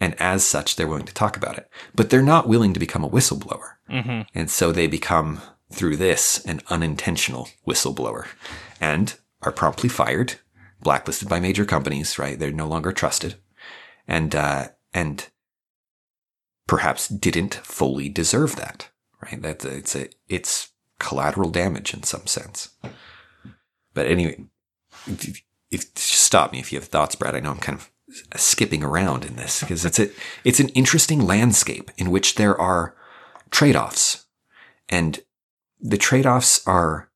And as such, they're willing to talk about it. But they're not willing to become a whistleblower. Mm-hmm. And so they become, through this, an unintentional whistleblower and are promptly fired, blacklisted by major companies, right? They're no longer trusted. And, uh, and perhaps didn't fully deserve that, right? That's a, it's a, it's collateral damage in some sense. But anyway, if, if stop me if you have thoughts, Brad. I know I'm kind of skipping around in this because it's a, it's an interesting landscape in which there are trade-offs and the trade-offs are,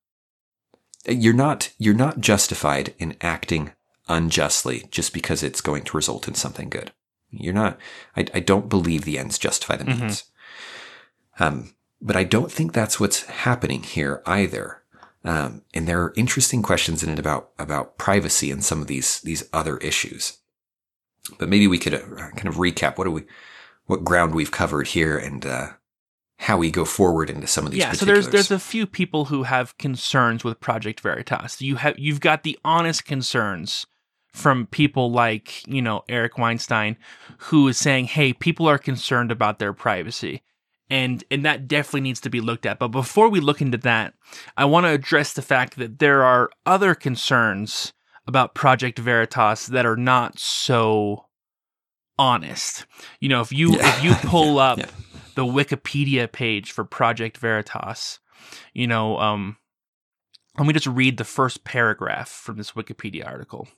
you're not, you're not justified in acting unjustly just because it's going to result in something good. You're not, I, I don't believe the ends justify the means. Um, but I don't think that's what's happening here either. Um, and there are interesting questions in it about, about privacy and some of these, these other issues. But maybe we could uh, kind of recap what do we, what ground we've covered here and, uh, how we go forward into some of these. yeah so there's there's a few people who have concerns with project veritas. You have you've got the honest concerns from people like you know eric weinstein who is saying hey people are concerned about their privacy. And and that definitely needs to be looked at. But before we look into that i want to address the fact that there are other concerns about project veritas that are not so honest you know if you Yeah. if you pull up Yeah. the Wikipedia page for Project Veritas. You know, um, let me just read the first paragraph from this Wikipedia article.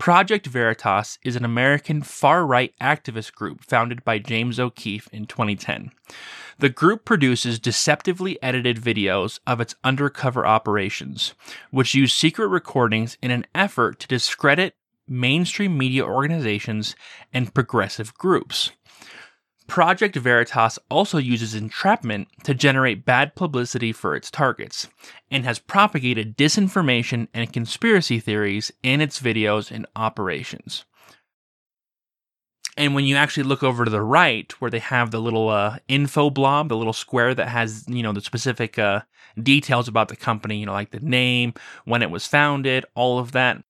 Project Veritas is an American far right activist group founded by James O'Keefe in 2010. The group produces deceptively edited videos of its undercover operations, which use secret recordings in an effort to discredit mainstream media organizations and progressive groups. Project Veritas also uses entrapment to generate bad publicity for its targets, and has propagated disinformation and conspiracy theories in its videos and operations. And when you actually look over to the right, where they have the little uh, info blob, the little square that has you know the specific uh, details about the company, you know, like the name, when it was founded, all of that,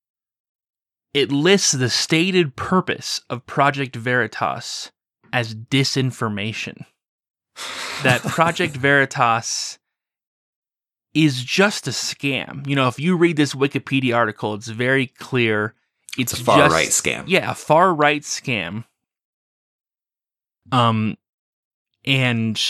it lists the stated purpose of Project Veritas as disinformation. That Project Veritas is just a scam. You know, if you read this Wikipedia article, it's very clear. It's, It's a far just, right scam. Yeah, a far right scam. Um, and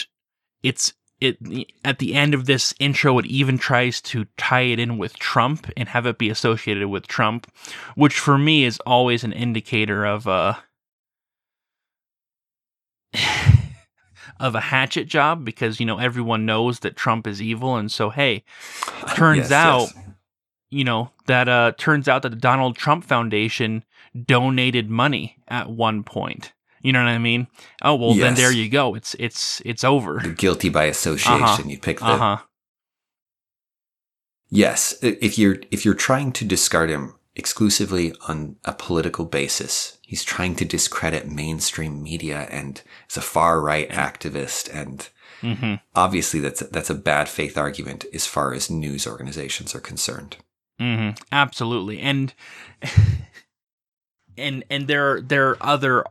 it's it at the end of this intro. It even tries to tie it in with Trump and have it be associated with Trump, which for me is always an indicator of uh of a hatchet job because you know everyone knows that Trump is evil. And so hey turns Yes, out yes. you know that uh turns out that the Donald Trump Foundation donated money at one point. You know what I mean? Oh well then there you go. It's it's it's over. You're guilty by association. Uh-huh. You pick the uh-huh. Yes, if you're if you're trying to discard him exclusively on a political basis, he's trying to discredit mainstream media and is a far right activist, and Mm-hmm. obviously that's a, that's a bad faith argument as far as news organizations are concerned. hmm Absolutely, and and and there there are other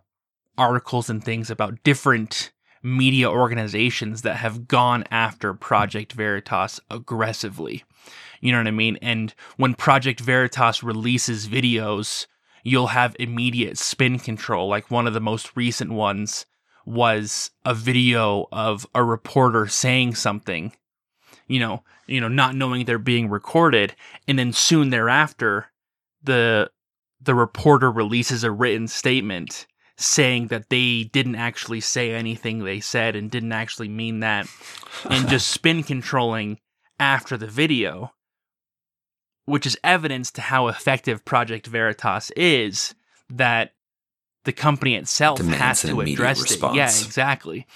articles and things about different media organizations that have gone after Project Veritas aggressively. You know what I mean? And when Project Veritas releases videos, you'll have immediate spin control. Like one of the most recent ones was a video of a reporter saying something you know, you know, not knowing they're being recorded, and then soon thereafter, the the reporter releases a written statement saying that they didn't actually say anything they said and didn't actually mean that, and just spin controlling after the video, which is evidence to how effective Project Veritas is. That the company itself Demands has to address it. Yeah, exactly.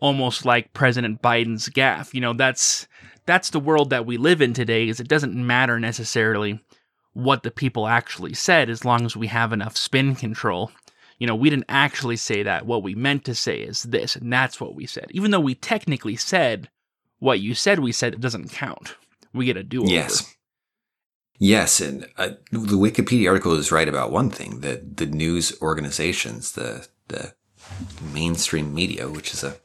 Almost like President Biden's gaffe. You know, that's that's the world that we live in today is it doesn't matter necessarily what the people actually said as long as we have enough spin control. You know, we didn't actually say that. What we meant to say is this, and that's what we said. Even though we technically said what you said we said, it doesn't count. We get a do over. Yes. Yes, and uh, the Wikipedia article is right about one thing: that the news organizations, the the mainstream media, which is a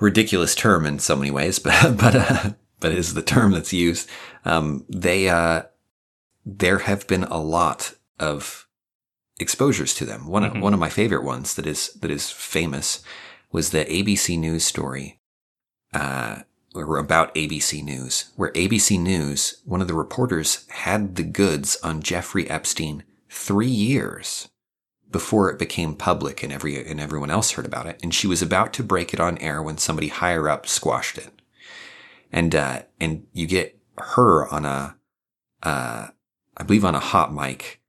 ridiculous term in so many ways, but but uh, but is the term that's used. Um, they uh, there have been a lot of exposures to them. One Mhm. one of my favorite ones that is that is famous was the ABC News story. Uh, or about ABC News, where ABC News, one of the reporters had the goods on Jeffrey Epstein three years before it became public and every and everyone else heard about it. And she was about to break it on air when somebody higher up squashed it. And uh, and you get her on a, uh, I believe on a hot mic,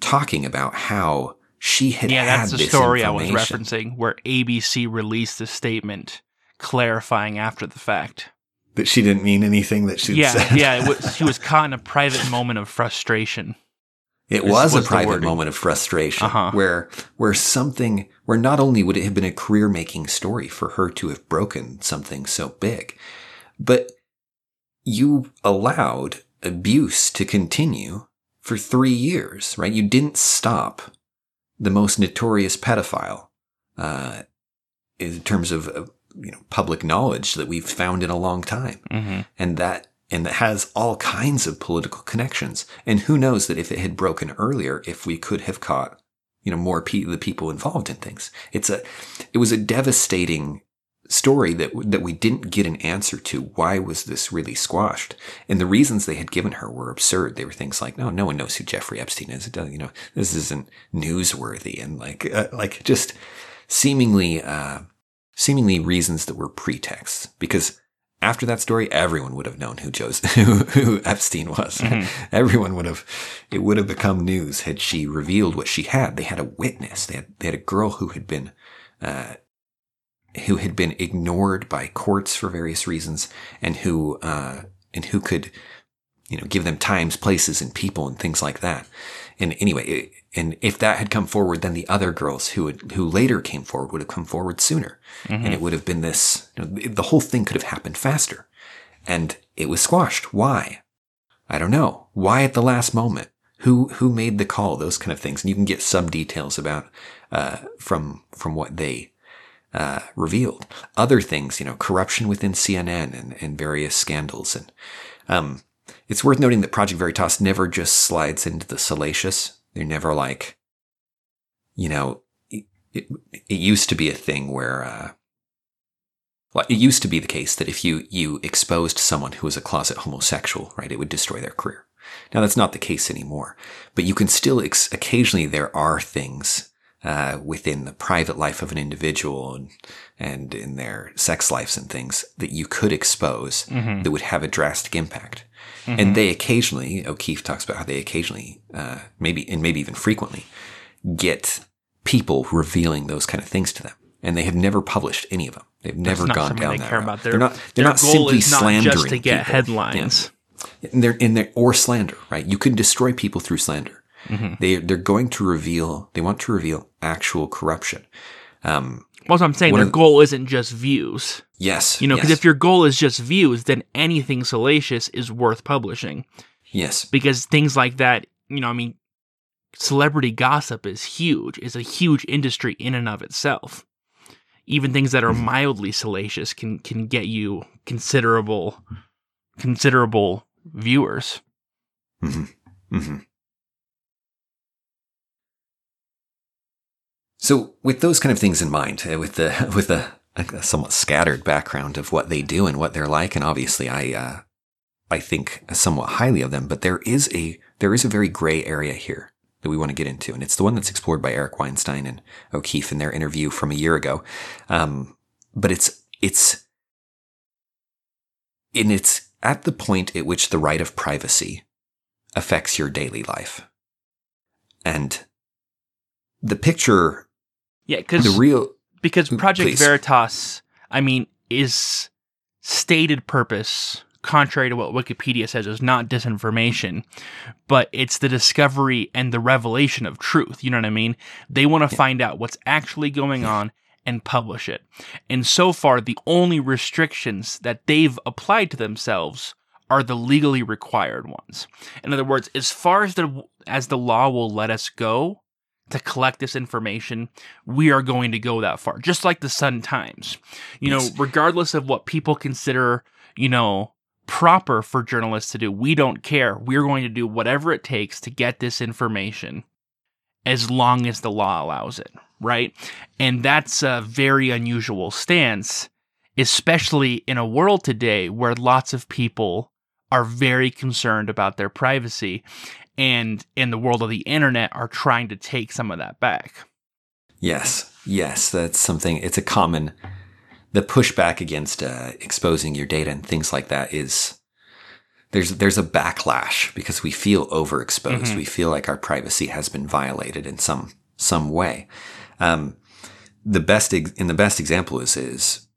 talking about how she had Yeah, that's the story I was referencing where ABC released a statement clarifying after the fact. that she didn't mean anything that she yeah, said. yeah, it was, she was caught in a private moment of frustration. It was a was the private moment of frustration Uh-huh. where where something where not only would it have been a career making story for her to have broken something so big, but you allowed abuse to continue for three years, right? You didn't stop the most notorious pedophile uh, in terms of you know public knowledge that we've found in a long time hmm and that and that has all kinds of political connections. And who knows that if it had broken earlier, if we could have caught, you know, more pe- the people involved in things. It's a, it was a devastating story that that we didn't get an answer to. Why was this really squashed? And the reasons they had given her were absurd. They were things like, no, no one knows who Jeffrey Epstein is. It doesn't, you know, this isn't newsworthy, and like, uh, like just seemingly, uh, seemingly reasons that were pretexts because after that story, everyone would have known who Joe's, who, who Epstein was. Mhm. Everyone would have, it would have become news had she revealed what she had. They had a witness. They had, they had a girl who had been, uh, who had been ignored by courts for various reasons and who, uh, and who could, you know, give them times, places, and people and things like that. And anyway, it, and if that had come forward, then the other girls who had, who later came forward would have come forward sooner. Mm-hmm. and it would have been this you know, the whole thing could have happened faster. And it was squashed. Why? I don't know. Why at the last moment? Who who made the call? Those kind of things. And you can get some details about uh, from from what they uh, revealed. Other things you know corruption within cnn and, and various scandals. And um, it's worth noting that project veritas never just slides into the salacious they're never like you know it, it, it used to be a thing where uh, well, it used to be the case that if you you exposed someone who was a closet homosexual, right, it would destroy their career. Now that's not the case anymore, but you can still ex- occasionally there are things uh, within the private life of an individual and, and in their sex lives and things that you could expose Mhm. that would have a drastic impact. And they occasionally, O'Keefe talks about how they occasionally, uh, maybe and maybe even frequently, get people revealing those kind of things to them, and they have never published any of them. They've never gone down they that route. about. Their- They're not. They're not simply not slandering just to get people. headlines. Yeah. And they're in there or slander, right? You can destroy people through slander. They they're going to reveal. They want to reveal actual corruption. Um, Well, so I'm saying One their goal isn't just views. yes, You know, because yes, if your goal is just views, then anything salacious is worth publishing. yes, Because things like that, you know, I mean, celebrity gossip is huge, is a huge industry in and of itself. Even things that are Mm-hmm. mildly salacious can can get you considerable considerable viewers. hmm So, with those kind of things in mind, uh, with the with a, a somewhat scattered background of what they do and what they're like, and obviously, I uh, I think somewhat highly of them, but there is a there is a very gray area here that we want to get into, and it's the one that's explored by Eric Weinstein and O'Keefe in their interview from a year ago. Um, but it's it's and it's at the point at which the right of privacy affects your daily life, and the picture, Yeah, because the real because Mm, Project please. Veritas, I mean, is stated purpose, contrary to what Wikipedia says, is not disinformation, but it's the discovery and the revelation of truth. You know what I mean? They want to find out what's actually going on and publish it. And so far, the only restrictions that they've applied to themselves are the legally required ones. In other words, as far as the as the law will let us go to collect this information, we are going to go that far. Just like the Sun Times. You know, regardless of what people consider, you know, proper for journalists to do, we don't care. We're going to do whatever it takes to get this information as long as the law allows it, right? And that's a very unusual stance, especially in a world today where lots of people are very concerned about their privacy and in the world of the internet are trying to take some of that back. Yes, yes, that's something. It's a common. The pushback against uh, exposing your data and things like that is there's there's a backlash because we feel overexposed. Mhm. We feel like our privacy has been violated in some some way. Um, the best ex- and the best example is is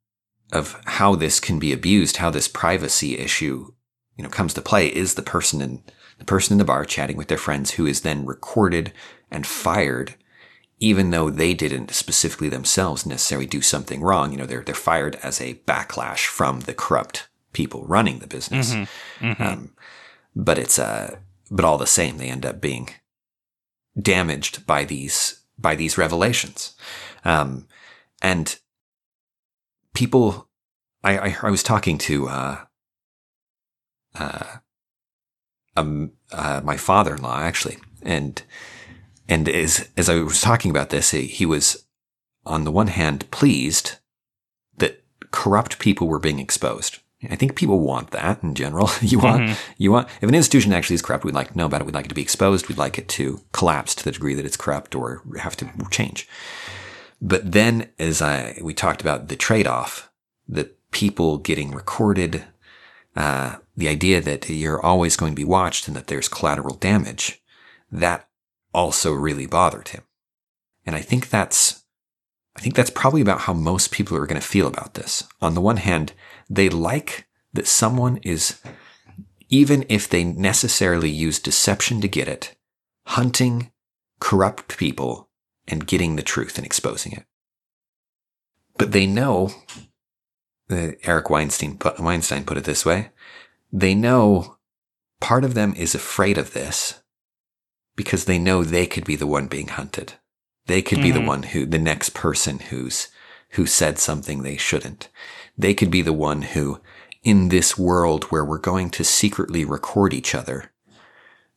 of how this can be abused, how this privacy issue you know comes to play is the person in the person in the bar chatting with their friends who is then recorded and fired even though they didn't specifically themselves necessarily do something wrong, you know, they're they're fired as a backlash from the corrupt people running the business. Mhm, mhm. Um, but it's uh, but all the same, they end up being damaged by these by these revelations, um, and people. I, I I was talking to uh, uh, um, uh, my father-in-law actually, and and as as I was talking about this, he, he was on the one hand pleased that corrupt people were being exposed. I think people want that in general. you want Mhm. you want if an institution actually is corrupt, we'd like to know about it. We'd like it to be exposed. We'd like it to collapse to the degree that it's corrupt or have to change. But then, as I we talked about the trade-off, the people getting recorded, uh, the idea that you're always going to be watched and that there's collateral damage, that also really bothered him. And I think that's, I think that's probably about how most people are going to feel about this. On the one hand, they like that someone is, even if they necessarily use deception to get it, hunting corrupt people and getting the truth and exposing it. But they know, uh, Eric Weinstein Weinstein put it this way, they know part of them is afraid of this because they know they could be the one being hunted. They could be the Mhm. one who, the next person who's, who said something they shouldn't. They could be the one who, in this world where we're going to secretly record each other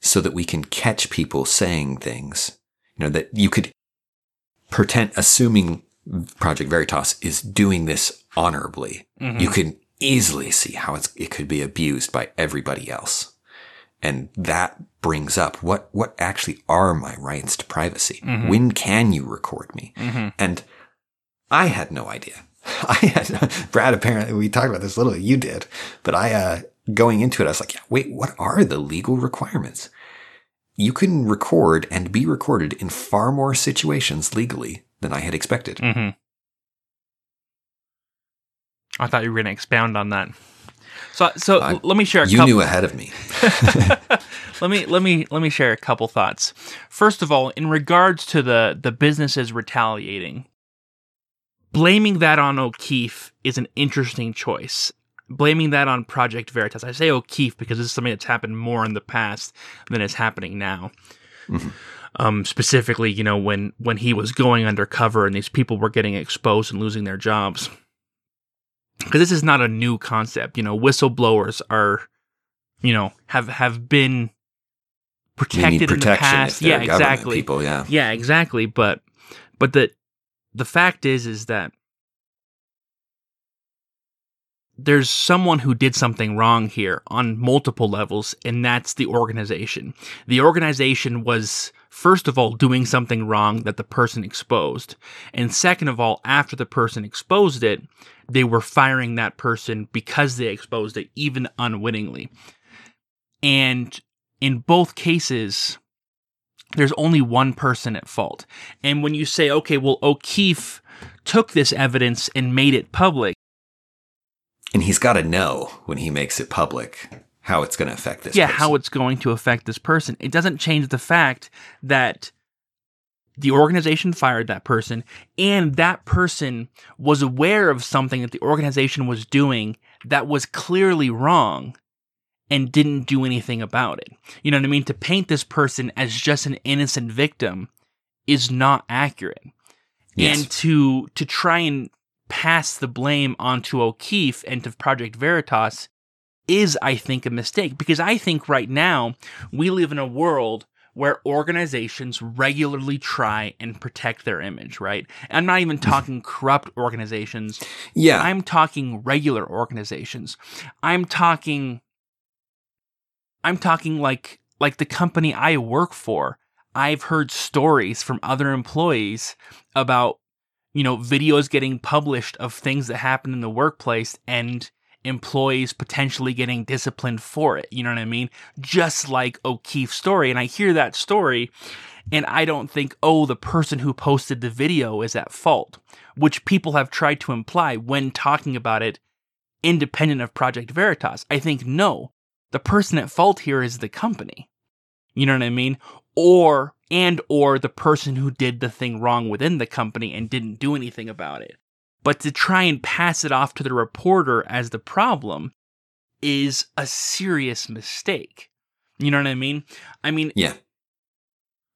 so that we can catch people saying things, you know, that you could pretend, assuming Project Veritas is doing this honorably, Mhm. you can easily see how it's, it could be abused by everybody else. And that brings up what, what actually are my rights to privacy? Mhm. When can you record me? Mhm. And I had no idea. I had, Brad, apparently, we talked about this a little, you did, but I, uh, going into it, I was like, yeah, wait, what are the legal requirements? You can record and be recorded in far more situations legally than I had expected. Mm-hmm. I thought you were going to expound on that. So, so I- let me share. A You couple, knew ahead of me. let me let me let me share a couple thoughts. First of all, in regards to the the businesses retaliating, blaming that on O'Keefe is an interesting choice. Blaming that on Project Veritas. I say O'Keefe because this is something that's happened more in the past than is happening now. Um, specifically, you know, when when he was going undercover and these people were getting exposed and losing their jobs. Because this is not a new concept. You know, whistleblowers are, you know, have have been protected in the past. Yeah, exactly. people. Yeah. Yeah, exactly. But but the the fact is is that there's someone who did something wrong here on multiple levels, and that's the organization. The organization was first of all doing something wrong that the person exposed, and second of all, after the person exposed it, they were firing that person because they exposed it, even unwittingly. And in both cases, there's only one person at fault. And when you say, okay, well, O'Keefe took this evidence and made it public, And he's got to know when he makes it public how it's going to affect this. yeah, person. how it's going to affect this person. It doesn't change the fact that the organization fired that person and that person was aware of something that the organization was doing that was clearly wrong and didn't do anything about it. You know what I mean? To paint this person as just an innocent victim is not accurate. Yes. And to to try and pass the blame onto O'Keefe and to Project Veritas is, I think, a mistake because I think right now we live in a world where organizations regularly try and protect their image, right? I'm not even mm-hmm. talking corrupt organizations. yeah. I'm talking regular organizations. I'm talking I'm talking like like the company I work for. I've heard stories from other employees about you know videos getting published of things that happen in the workplace and employees potentially getting disciplined for it. You know what I mean? Just like O'Keefe's story and I hear that story and I don't think, oh, the person who posted the video is at fault, which people have tried to imply when talking about it independent of Project Veritas. I think, no, the person at fault here is the company. You know what I mean? Or, and, or the person who did the thing wrong within the company and didn't do anything about it. But to try and pass it off to the reporter as the problem is a serious mistake. You know what I mean? I mean, yeah.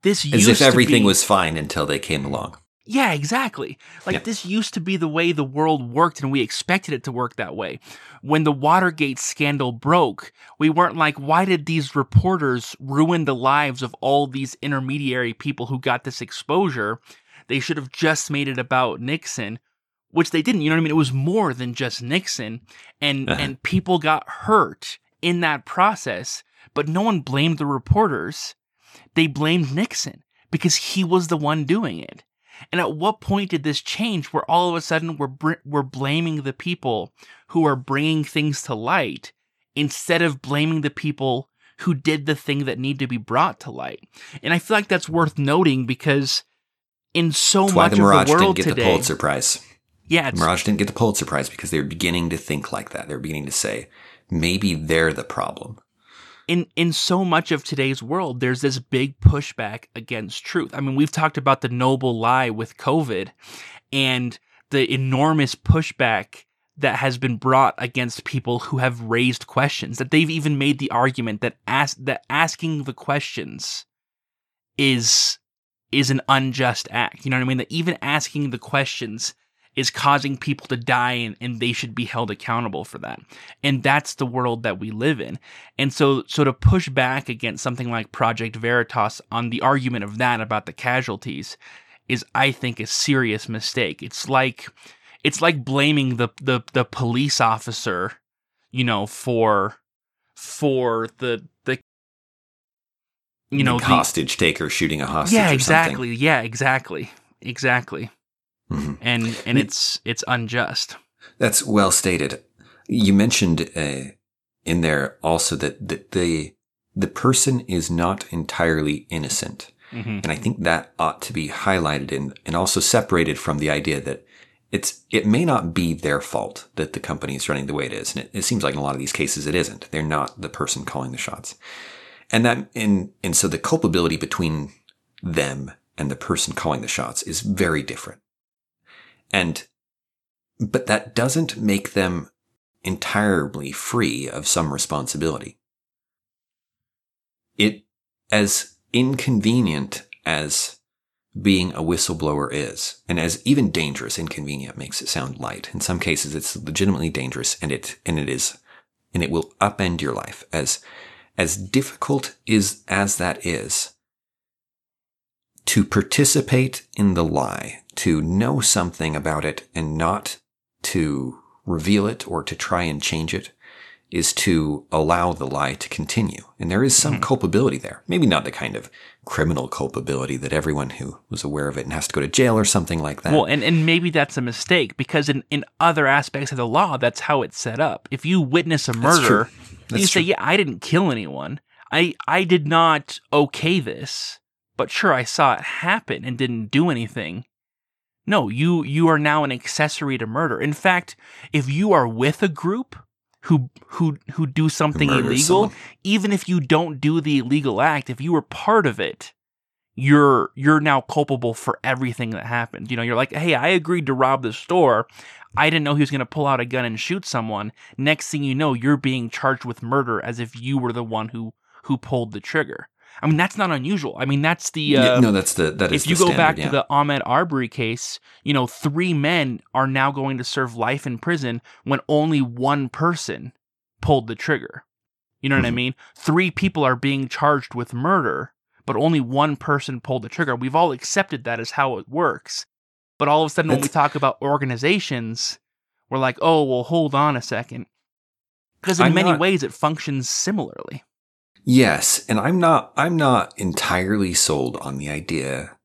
this As used if to everything be- was fine until they came along. yeah, exactly. Like Yeah. this used to be the way the world worked and we expected it to work that way. When the Watergate scandal broke, we weren't like, why did these reporters ruin the lives of all these intermediary people who got this exposure? They should have just made it about Nixon, which they didn't. You know what I mean? It was more than just Nixon and Uh-huh. and people got hurt in that process, but no one blamed the reporters. They blamed Nixon because he was the one doing it. And at what point did this change where all of a sudden we're, br- we're blaming the people who are bringing things to light instead of blaming the people who did the thing that need to be brought to light? And I feel like that's worth noting because in so That's why much the Mirage of the didn't world get the today, Pulitzer Prize. Yeah, it's, Mirage didn't get the Pulitzer Prize because they were beginning to think like that. They were beginning to say, maybe they're the problem. in in so much of today's world there's this big pushback against truth i mean we've talked about the noble lie with covid and the enormous pushback that has been brought against people who have raised questions that they've even made the argument that ask that asking the questions is is an unjust act you know what i mean that even asking the questions is causing people to die and, and they should be held accountable for that. And that's the world that we live in. And so, so to push back against something like Project Veritas on the argument of that about the casualties is, I think, a serious mistake. It's like, it's like blaming the the the police officer, you know, for for the the you know the hostage taker shooting a hostage. yeah exactly. Yeah exactly. Exactly Mhm. and and it's it's unjust That's well stated. You mentioned uh, in there also that, that the the person is not entirely innocent. hmm And I think that ought to be highlighted and, and also separated from the idea that it's it may not be their fault that the company is running the way it is, and it, it seems like in a lot of these cases it isn't. They're not the person calling the shots, and that and and so the culpability between them and the person calling the shots is very different, and but that doesn't make them entirely free of some responsibility. It as inconvenient as being a whistleblower is, and as even dangerous, inconvenient makes it sound light. In some cases, it's legitimately dangerous, and it and it is, and it will upend your life. As as difficult is as that is, to participate in the lie, to know something about it and not to reveal it or to try and change it, is to allow the lie to continue. And there is some mm-hmm. culpability there. Maybe not the kind of criminal culpability that everyone who was aware of it and has to go to jail or something like that. Well, and, and maybe that's a mistake because in, in other aspects of the law, that's how it's set up. If you witness a murder, you say, yeah, I didn't kill anyone. I, I did not okay this, but sure, I saw it happen and didn't do anything. No, you you are now an accessory to murder. In fact, if you are with a group who who who do something illegal, someone. even if you don't do the illegal act, if you were part of it, you're you're now culpable for everything that happened. You know, you're like, "Hey, I agreed to rob the store. I didn't know he was going to pull out a gun and shoot someone." Next thing you know, you're being charged with murder as if you were the one who who pulled the trigger. I mean, that's not unusual. I mean, that's the uh, no, that's the that is. If you go standard, back yeah. to the Ahmaud Arbery case, you know, three men are now going to serve life in prison when only one person pulled the trigger. You know what mm-hmm. I mean? Three people are being charged with murder, but only one person pulled the trigger. We've all accepted that as how it works. But all of a sudden, when we talk about organizations, we're like, oh, well, hold on a second. Because in I'm many not... ways, it functions similarly. Yes, and I'm not I'm not entirely sold on the idea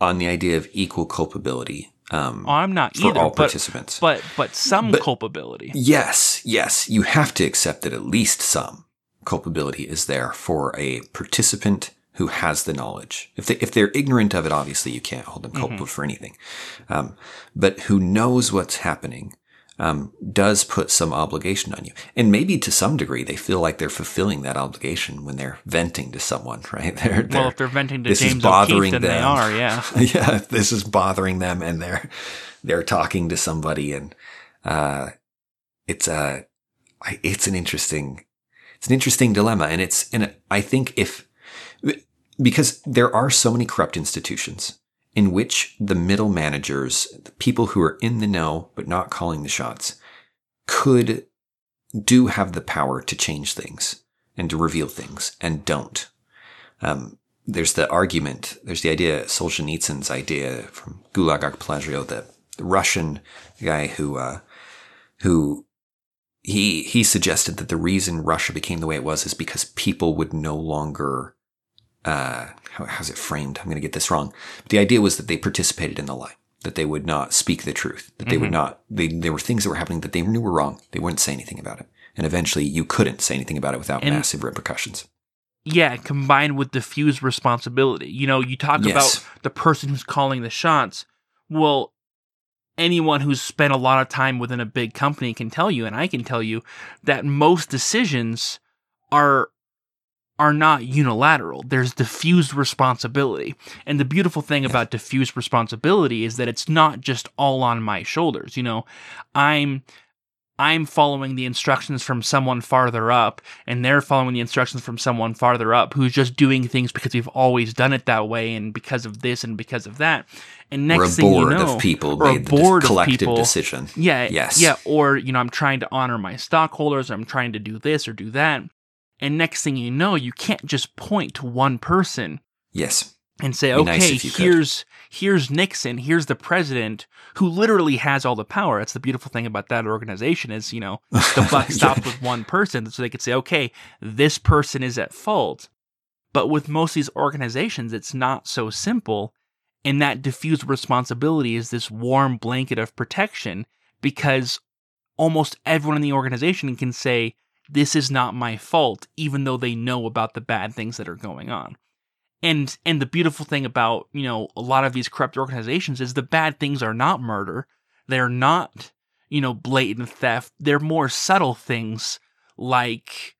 on the idea of equal culpability. Um, oh, I'm not for either, all but, participants, but but some but culpability. Yes, yes, you have to accept that at least some culpability is there for a participant who has the knowledge. If they if they're ignorant of it, obviously you can't hold them culpable mm-hmm. for anything. Um, but who knows what's happening um, does put some obligation on you. And maybe to some degree, they feel like they're fulfilling that obligation when they're venting to someone, right? They're, they're well, if they're venting to this James is bothering O'Keefe, them. they are, yeah. yeah, this is bothering them and they're, they're talking to somebody and, uh, it's a, it's an interesting, it's an interesting dilemma. And it's, and I think if, because there are so many corrupt institutions in which the middle managers, the people who are in the know but not calling the shots, could do have the power to change things and to reveal things and don't. Um, there's the argument, there's the idea, Solzhenitsyn's idea from Gulag Archipelago, the, the Russian guy who, uh, who he, he suggested that the reason Russia became the way it was is because people would no longer uh, how, how's it framed? I'm going to get this wrong. But the idea was that they participated in the lie, that they would not speak the truth, that they mm-hmm. would not, they, there were things that were happening that they knew were wrong. They wouldn't say anything about it. And eventually you couldn't say anything about it without and, massive repercussions. Yeah, combined with diffuse responsibility. You know, you talk yes. about the person who's calling the shots. Well, anyone who's spent a lot of time within a big company can tell you, and I can tell you, that most decisions are are not unilateral. There's diffused responsibility. And the beautiful thing about diffused responsibility is that it's not just all on my shoulders. You know, I'm I'm following the instructions from someone farther up, and they're following the instructions from someone farther up who's just doing things because we've always done it that way, and because of this and because of that. And next thing board you know, of people or made a board collective people, decision. Yeah, yes, yeah. Or you know, I'm trying to honor my stockholders. I'm trying to do this or do that. And next thing you know, you can't just point to one person. Yes. And say, okay, nice here's here's Nixon, here's the president who literally has all the power. That's the beautiful thing about that organization is, you know, the buck stops yeah. with one person. So they could say, okay, this person is at fault. But with most of these organizations, it's not so simple. And that diffused responsibility is this warm blanket of protection because almost everyone in the organization can say, this is not my fault, even though they know about the bad things that are going on. And and the beautiful thing about, you know, a lot of these corrupt organizations is the bad things are not murder. They're not, you know, blatant theft. They're more subtle things like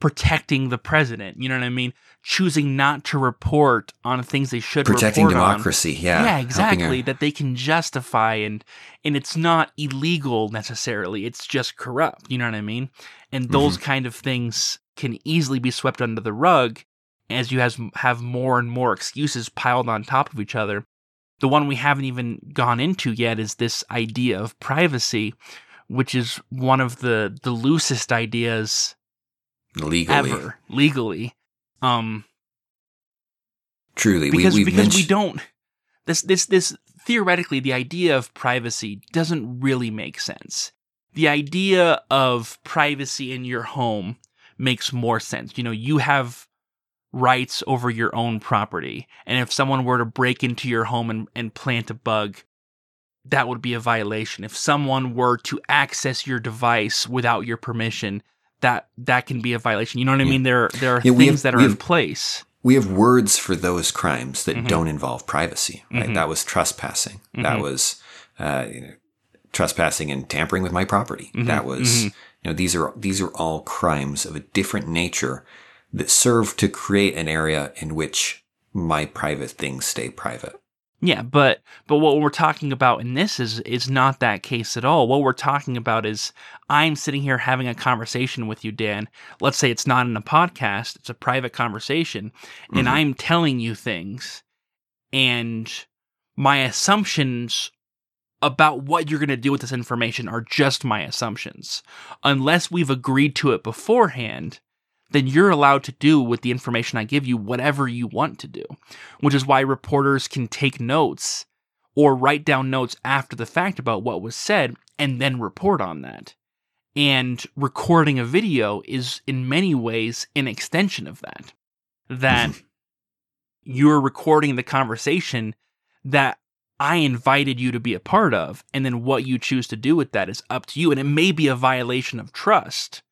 protecting the president. You know what I mean? Choosing not to report on things they should Protecting report on. democracy. Yeah. Yeah, exactly. That they can justify and and it's not illegal necessarily. It's just corrupt. You know what I mean? And Mm-hmm. those kind of things can easily be swept under the rug as you has have more and more excuses piled on top of each other. The one we haven't even gone into yet is this idea of privacy, which is one of the the loosest ideas legally. ever legally. Um, Truly. because we, we've because we don't this this this theoretically the idea of privacy doesn't really make sense. The idea of privacy in your home makes more sense. You know, you have rights over your own property, and if someone were to break into your home and, and plant a bug, that would be a violation. If someone were to access your device without your permission, that that can be a violation. You know what I mean? There there are Yeah, things have- that are in place. we have words for those crimes that Mhm. don't involve privacy. Right? Mhm. That was trespassing. That Mhm. was uh, you know, trespassing and tampering with my property. Mhm. That was Mhm. you know these are these are all crimes of a different nature that serve to create an area in which my private things stay private. Yeah, but but what we're talking about in this is is not that case at all. What we're talking about is I'm sitting here having a conversation with you, Dan. Let's say it's not in a podcast, it's a private conversation, and Mhm. I'm telling you things and my assumptions about what you're going to do with this information are just my assumptions. Unless we've agreed to it beforehand, then you're allowed to do with the information I give you whatever you want to do, which is why reporters can take notes or write down notes after the fact about what was said and then report on that. And recording a video is in many ways an extension of that. That you're recording the conversation that I invited you to be a part of, and then what you choose to do with that is up to you. And it may be a violation of trust,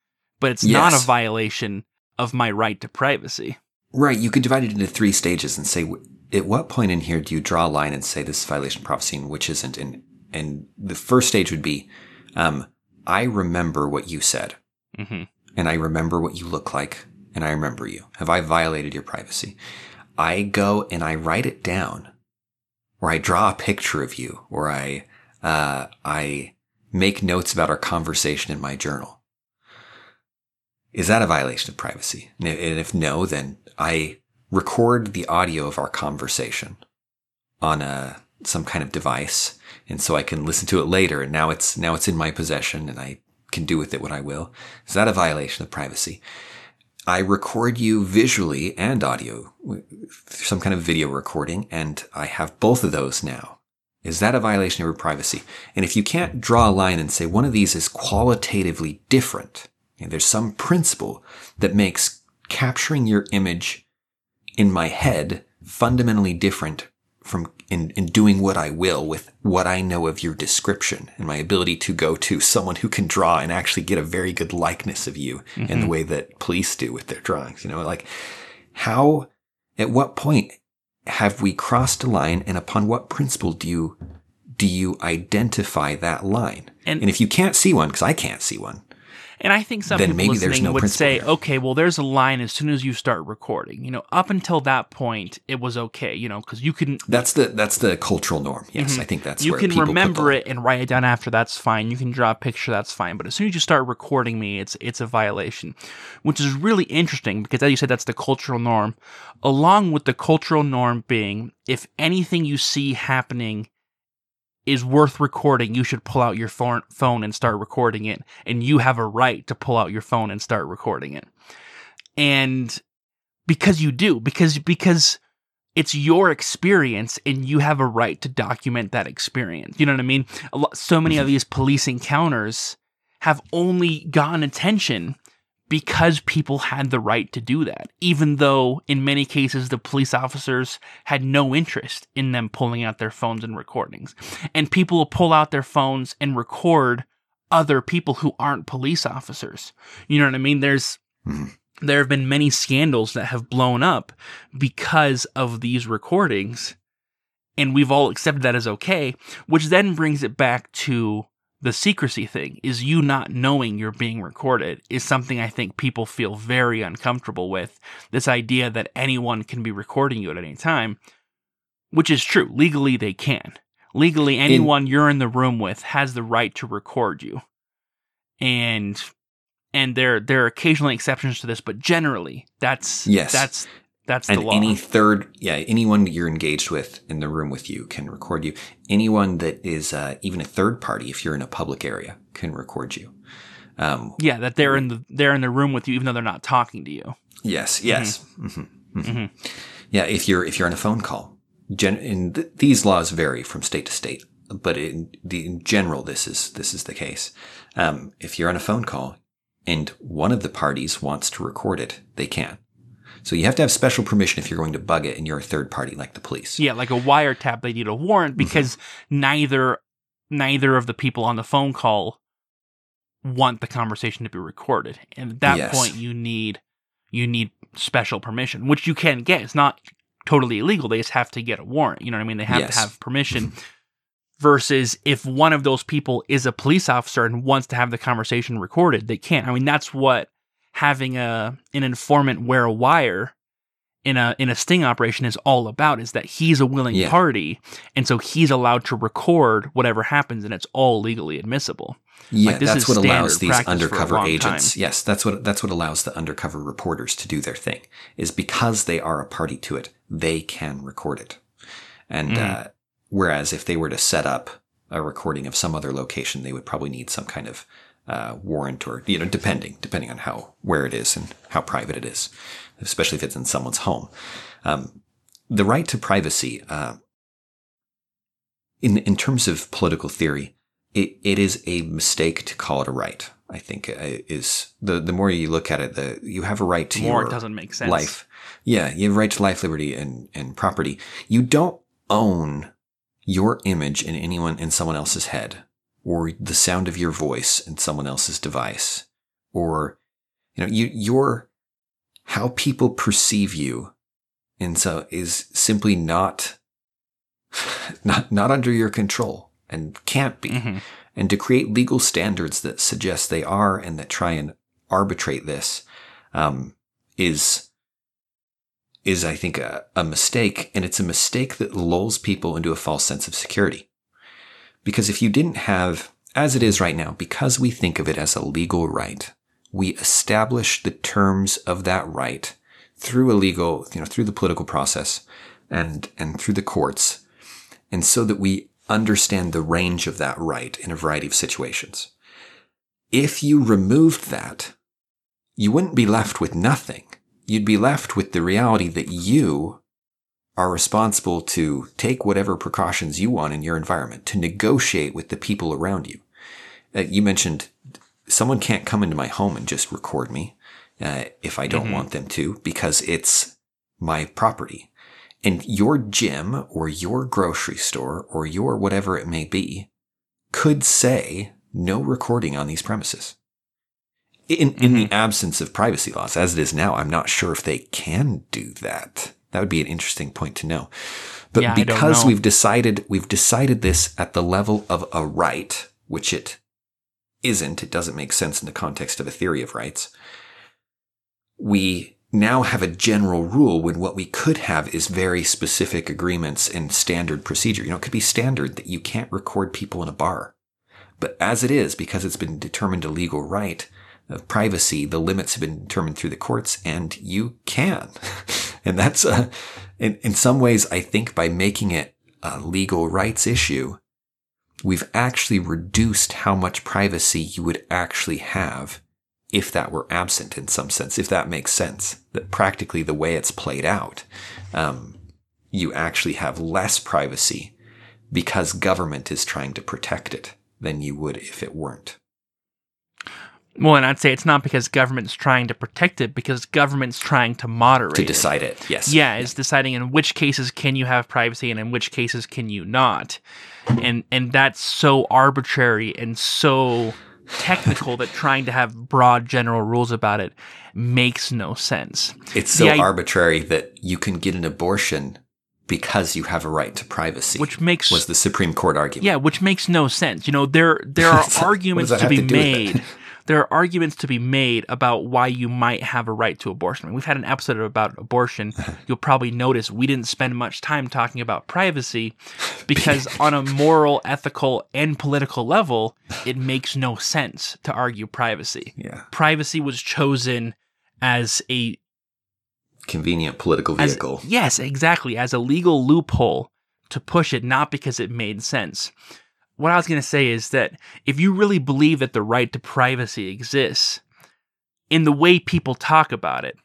but it's not a violation of my right to privacy. Right. You could divide it into three stages and say, at what point in here do you draw a line and say this is violation of privacy and which isn't? And, and the first stage would be, um, I remember what you said hmm and I remember what you look like and I remember you. Have I violated your privacy? I go and I write it down or I draw a picture of you or I, uh, I make notes about our conversation in my journal. Is that a violation of privacy? And if- no, then I record the audio of our conversation on a, some kind of device. And so I can listen to it later. And now it's, now it's in my possession and I can do with it what I will. Is that a violation of privacy? I record you visually and audio, some kind of video recording, and I have both of those now. Is that a violation of your privacy? And if you can't draw a line and say one of these is qualitatively different, and there's some principle that makes capturing your image in my head fundamentally different from in, in doing what I will with what I know of your description and my ability to go to someone who can draw and actually get a very good likeness of you in the mm-hmm. way that police do with their drawings. You know, like how, at what point have we crossed a line and upon what principle do you, do you identify that line? And- And, if you can't see one, because I can't see one, And I think some Then people listening no would say, okay, well, there's a line as soon as you start recording. You know, up until that point, it was okay, you know, because you can that's the, that's the cultural norm. Yes. I think that's Mm-hmm. you can remember it and write it down after that's fine you can draw a picture that's fine but as soon as you start recording me it's it's a violation which is really interesting because as you said that's the cultural norm along with the cultural norm being if anything you see happening is worth recording you should pull out your phone phone and start recording it and you have a right to pull out your phone and start recording it and because you do because because it's your experience and you have a right to document that experience. You know what I mean? A lot, so many of mm-hmm. these police encounters have only gotten attention because people had the right to do that, even though in many cases the police officers had no interest in them pulling out their phones and recordings. And people will pull out their phones and record other people who aren't police officers. You know what I mean? There's Mhm. there have been many scandals that have blown up because of these recordings and we've all accepted that as okay which then brings it back to the secrecy thing is you not knowing you're being recorded is something i think people feel very uncomfortable with. This idea that anyone can be recording you at any time which is true. Legally they can. Legally anyone in- you're in the room with has the right to record you. And and there there are occasionally exceptions to this, but generally that's yes. that's that's and the law. any third, yeah, anyone you're engaged with in the room with you can record you. Anyone that is uh, even a third party, if you're in a public area, can record you. Um, yeah, that they're in the they're in the room with you, even though they're not talking to you. Yes, yes, mm-hmm. Mm-hmm. Mm-hmm. yeah. If you're if you're on a phone call, gen- and th- these laws vary from state to state, but in, the, in general, this is this is the case. Um, if you're on a phone call, and one of the parties wants to record it, they can. So you have to have special permission if you're going to bug it and you're a third party like the police. Yeah, like a wiretap, they need a warrant mm-hmm. because mm-hmm. neither neither of the people on the phone call want the conversation to be recorded. And at that yes. point you need you need special permission, which you can get. It's not totally illegal. They just have to get a warrant. You know what I mean? They have yes. to have permission. versus if one of those people is a police officer and wants to have the conversation recorded, they can't. I mean, that's what having a an informant wear a wire in a in a sting operation is all about is that he's a willing yeah. party and so he's allowed to record whatever happens and it's all legally admissible. Yeah, like, that's what allows these undercover agents. Time. Yes, that's what that's what allows the undercover reporters to do their thing. Is because they are a party to it, they can record it. And mm. uh, Whereas if they were to set up a recording of some other location, they would probably need some kind of uh, warrant or, you know, depending, depending on how, where it is and how private it is, especially if it's in someone's home. Um, the right to privacy, uh, in, in terms of political theory, it, it is a mistake to call it a right. I think uh, is the the more you look at it, the you have a right to more your it doesn't make sense. life. Yeah, you have a right to life, liberty, and and property. You don't own your image in anyone in someone else's head, or the sound of your voice in someone else's device, or you know, you your how people perceive you, and so is simply not not not under your control and can't be. Mm-hmm. And to create legal standards that suggest they are and that try and arbitrate this um, is is, I think, a, a mistake. And it's a mistake that lulls people into a false sense of security. Because if you didn't have, as it is right now, because we think of it as a legal right, we establish the terms of that right through a legal, you know, through the political process and, and through the courts. And so that we understand the range of that right in a variety of situations. If you removed that, you wouldn't be left with nothing you'd be left with the reality that you are responsible to take whatever precautions you want in your environment, to negotiate with the people around you. Uh, you mentioned someone can't come into my home and just record me uh, if I don't mm-hmm. want them to because it's my property. And your gym or your grocery store or your whatever it may be could say no recording on these premises in, in mm-hmm. the absence of privacy laws, as it is now, I'm not sure if they can do that. That would be an interesting point to know. But yeah, because we've decided, we've decided this at the level of a right, which it isn't, it doesn't make sense in the context of a theory of rights. We now have a general rule when what we could have is very specific agreements and standard procedure. You know, it could be standard that you can't record people in a bar. But as it is, because it's been determined a legal right, of privacy, the limits have been determined through the courts, and you can. and that's, a, in, in some ways, I think by making it a legal rights issue, we've actually reduced how much privacy you would actually have if that were absent in some sense, if that makes sense. That practically the way it's played out, um, you actually have less privacy because government is trying to protect it than you would if it weren't. Well, and I'd say it's not because government's trying to protect it, because government's trying to moderate to decide it. it. Yes, yeah, it's deciding in which cases can you have privacy and in which cases can you not, and and that's so arbitrary and so technical that trying to have broad general rules about it makes no sense. It's so i- arbitrary that you can get an abortion because you have a right to privacy. Which makes was the Supreme Court argument. Yeah, which makes no sense. You know, there there are arguments to be to do with it? made. There are arguments to be made about why you might have a right to abortion. I mean, we've had an episode about abortion. You'll probably notice we didn't spend much time talking about privacy because on a moral, ethical, and political level, it makes no sense to argue privacy. Yeah. Privacy was chosen as a Convenient political as- vehicle. yes, exactly, as a legal loophole to push it, not because it made sense. What I was going to say is that if you really believe that the right to privacy exists in the way people talk about it,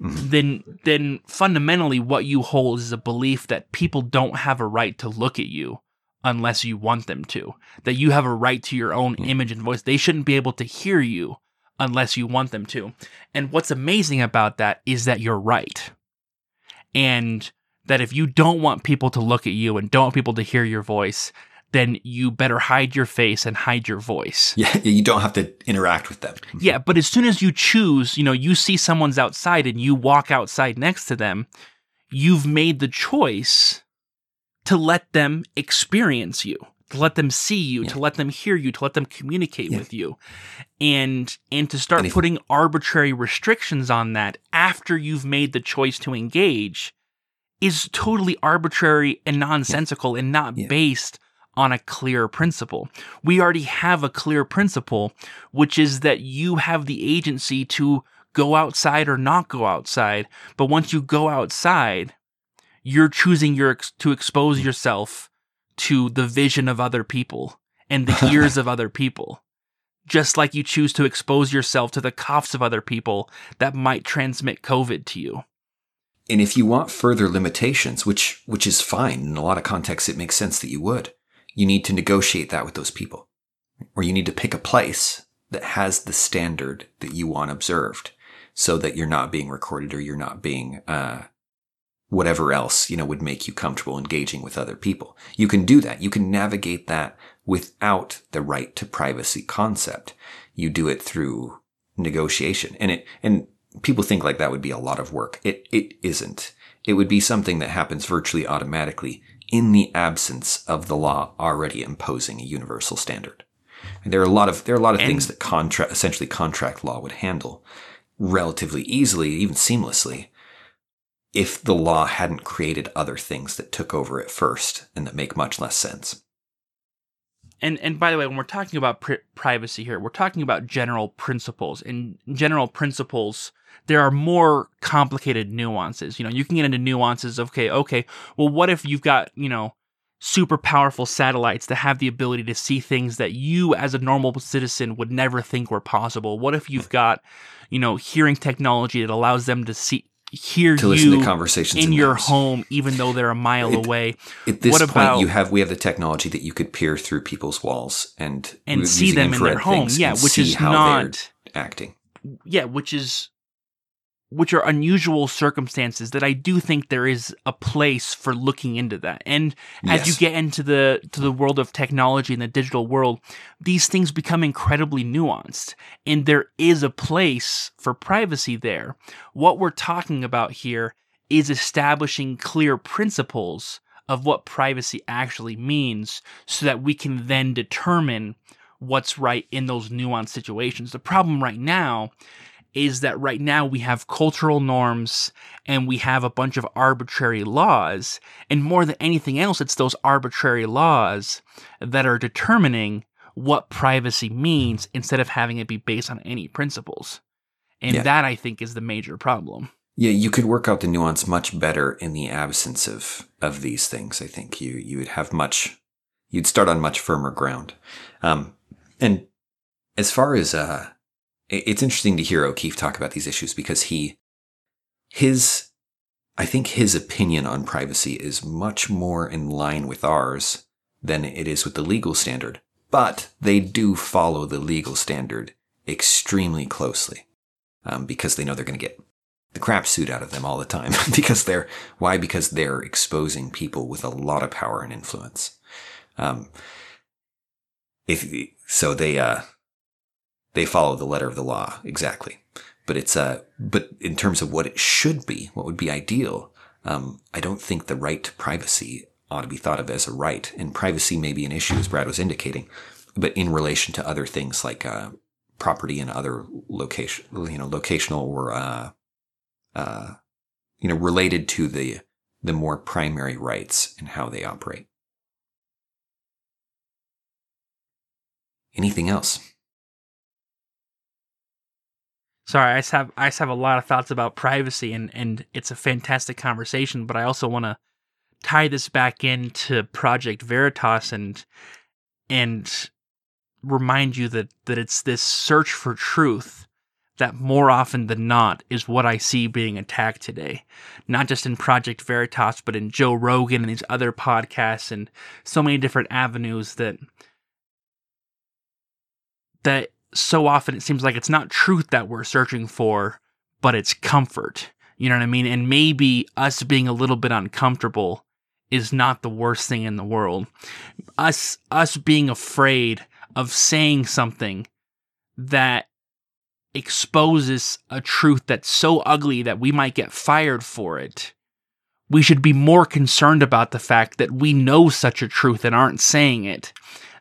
Mhm. then then fundamentally what you hold is a belief that people don't have a right to look at you unless you want them to. That you have a right to your own image and voice. They shouldn't be able to hear you unless you want them to. And what's amazing about that is that you're right. And that if you don't want people to look at you and don't want people to hear your voice, then you better hide your face and hide your voice. Yeah, you don't have to interact with them. Yeah, but as soon as you choose, you know, you see someone's outside and you walk outside next to them, you've made the choice to let them experience you, to let them see you, Yeah. to let them hear you, to let them communicate Yeah. with you. And and to start And if- putting arbitrary restrictions on that after you've made the choice to engage is totally arbitrary and nonsensical and not Yeah. based on a clear principle. We already have a clear principle, which is that you have the agency to go outside or not go outside. But once you go outside, you're choosing your ex- to expose yourself to the vision of other people and the ears of other people. Just like you choose to expose yourself to the coughs of other people that might transmit COVID to you. And if you want further limitations, which which is fine in a lot of contexts, it makes sense that you would. You need to negotiate that with those people, or you need to pick a place that has the standard that you want observed, so that you're not being recorded or you're not being uh, whatever else you know would make you comfortable engaging with other people. You can do that. You can navigate that without the right to privacy concept. You do it through negotiation, and it and people think like that would be a lot of work. It it isn't. It would be something that happens virtually automatically in the absence of the law already imposing a universal standard. And there are a lot of there are a lot of And- things that contract essentially contract law would handle relatively easily, even seamlessly, if the law hadn't created other things that took over at first and that make much less sense. and and by the way, when we're talking about pri- privacy here, we're talking about general principles. And general principles, there are more complicated nuances. You know, you can get into nuances. Of, okay, okay. Well, what if you've got you know super powerful satellites that have the ability to see things that you, as a normal citizen, would never think were possible? What if you've got you know hearing technology that allows them to see hear To listen you to conversations in in your home, even though they're a mile It- away? At this What point, about- you have we have the technology that you could peer through people's walls and And see them in their home, yeah, which is not acting. yeah, which is which are unusual circumstances that I do think there is a place for looking into that. And as you get into the to the world of technology and the digital world, these things become incredibly nuanced and there is a place for privacy there. What we're talking about here is establishing clear principles of what privacy actually means so that we can then determine what's right in those nuanced situations. The problem right now is that right now we have cultural norms and we have a bunch of arbitrary laws. And more than anything else, it's those arbitrary laws that are determining what privacy means instead of having it be based on any principles. And Yeah. that I think is the major problem. Yeah, you could work out the nuance much better in the absence of of these things. I think you you would have much you'd start on much firmer ground. Um, and as far as uh, it's interesting to hear O'Keefe talk about these issues because he his I think his opinion on privacy is much more in line with ours than it is with the legal standard. But they do follow the legal standard extremely closely um, because they know they're going to get the crap suit out of them all the time because they're why because they're exposing people with a lot of power and influence um if so they uh they follow the letter of the law exactly. But it's uh, but in terms of what it should be, what would be ideal, um, I don't think the right to privacy ought to be thought of as a right. And privacy may be an issue, as Brad was indicating, but in relation to other things like uh, property and other location, you know, locational or uh, uh, you know, related to the the more primary rights and how they operate. Anything else? Sorry, I just have I just have a lot of thoughts about privacy and and it's a fantastic conversation, but I also want to tie this back into Project Veritas and and remind you that that it's this search for truth that more often than not is what I see being attacked today. Not just in Project Veritas, but in Joe Rogan and these other podcasts and so many different avenues that that so often it seems like it's not truth that we're searching for, but it's comfort. You know what I mean? And maybe us being a little bit uncomfortable is not the worst thing in the world. Us us being afraid of saying something that exposes a truth that's so ugly that we might get fired for it. We should be more concerned about the fact that we know such a truth and aren't saying it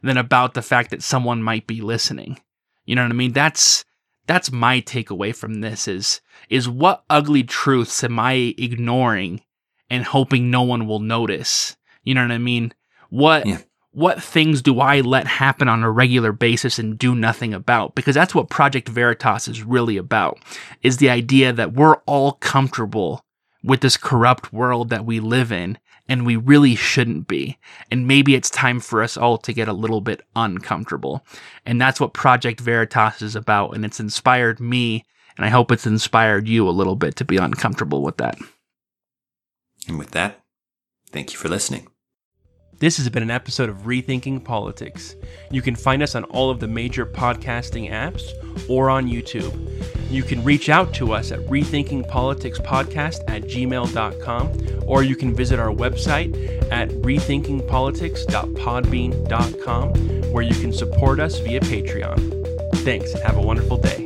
than about the fact that someone might be listening. You know what I mean? That's that's my takeaway from this is is what ugly truths am I ignoring and hoping no one will notice? You know what I mean? What yeah. what things do I let happen on a regular basis and do nothing about? Because that's what Project Veritas is really about. Is the idea that we're all comfortable with this corrupt world that we live in and we really shouldn't be. And maybe it's time for us all to get a little bit uncomfortable. And that's what Project Veritas is about. And it's inspired me, and I hope it's inspired you a little bit to be uncomfortable with that. And with that, thank you for listening. This has been an episode of Rethinking Politics. You can find us on all of the major podcasting apps or on YouTube. You can reach out to us at rethinkingpoliticspodcast at gmail.com or you can visit our website at rethinkingpolitics.podbean.com where you can support us via Patreon. Thanks and have a wonderful day.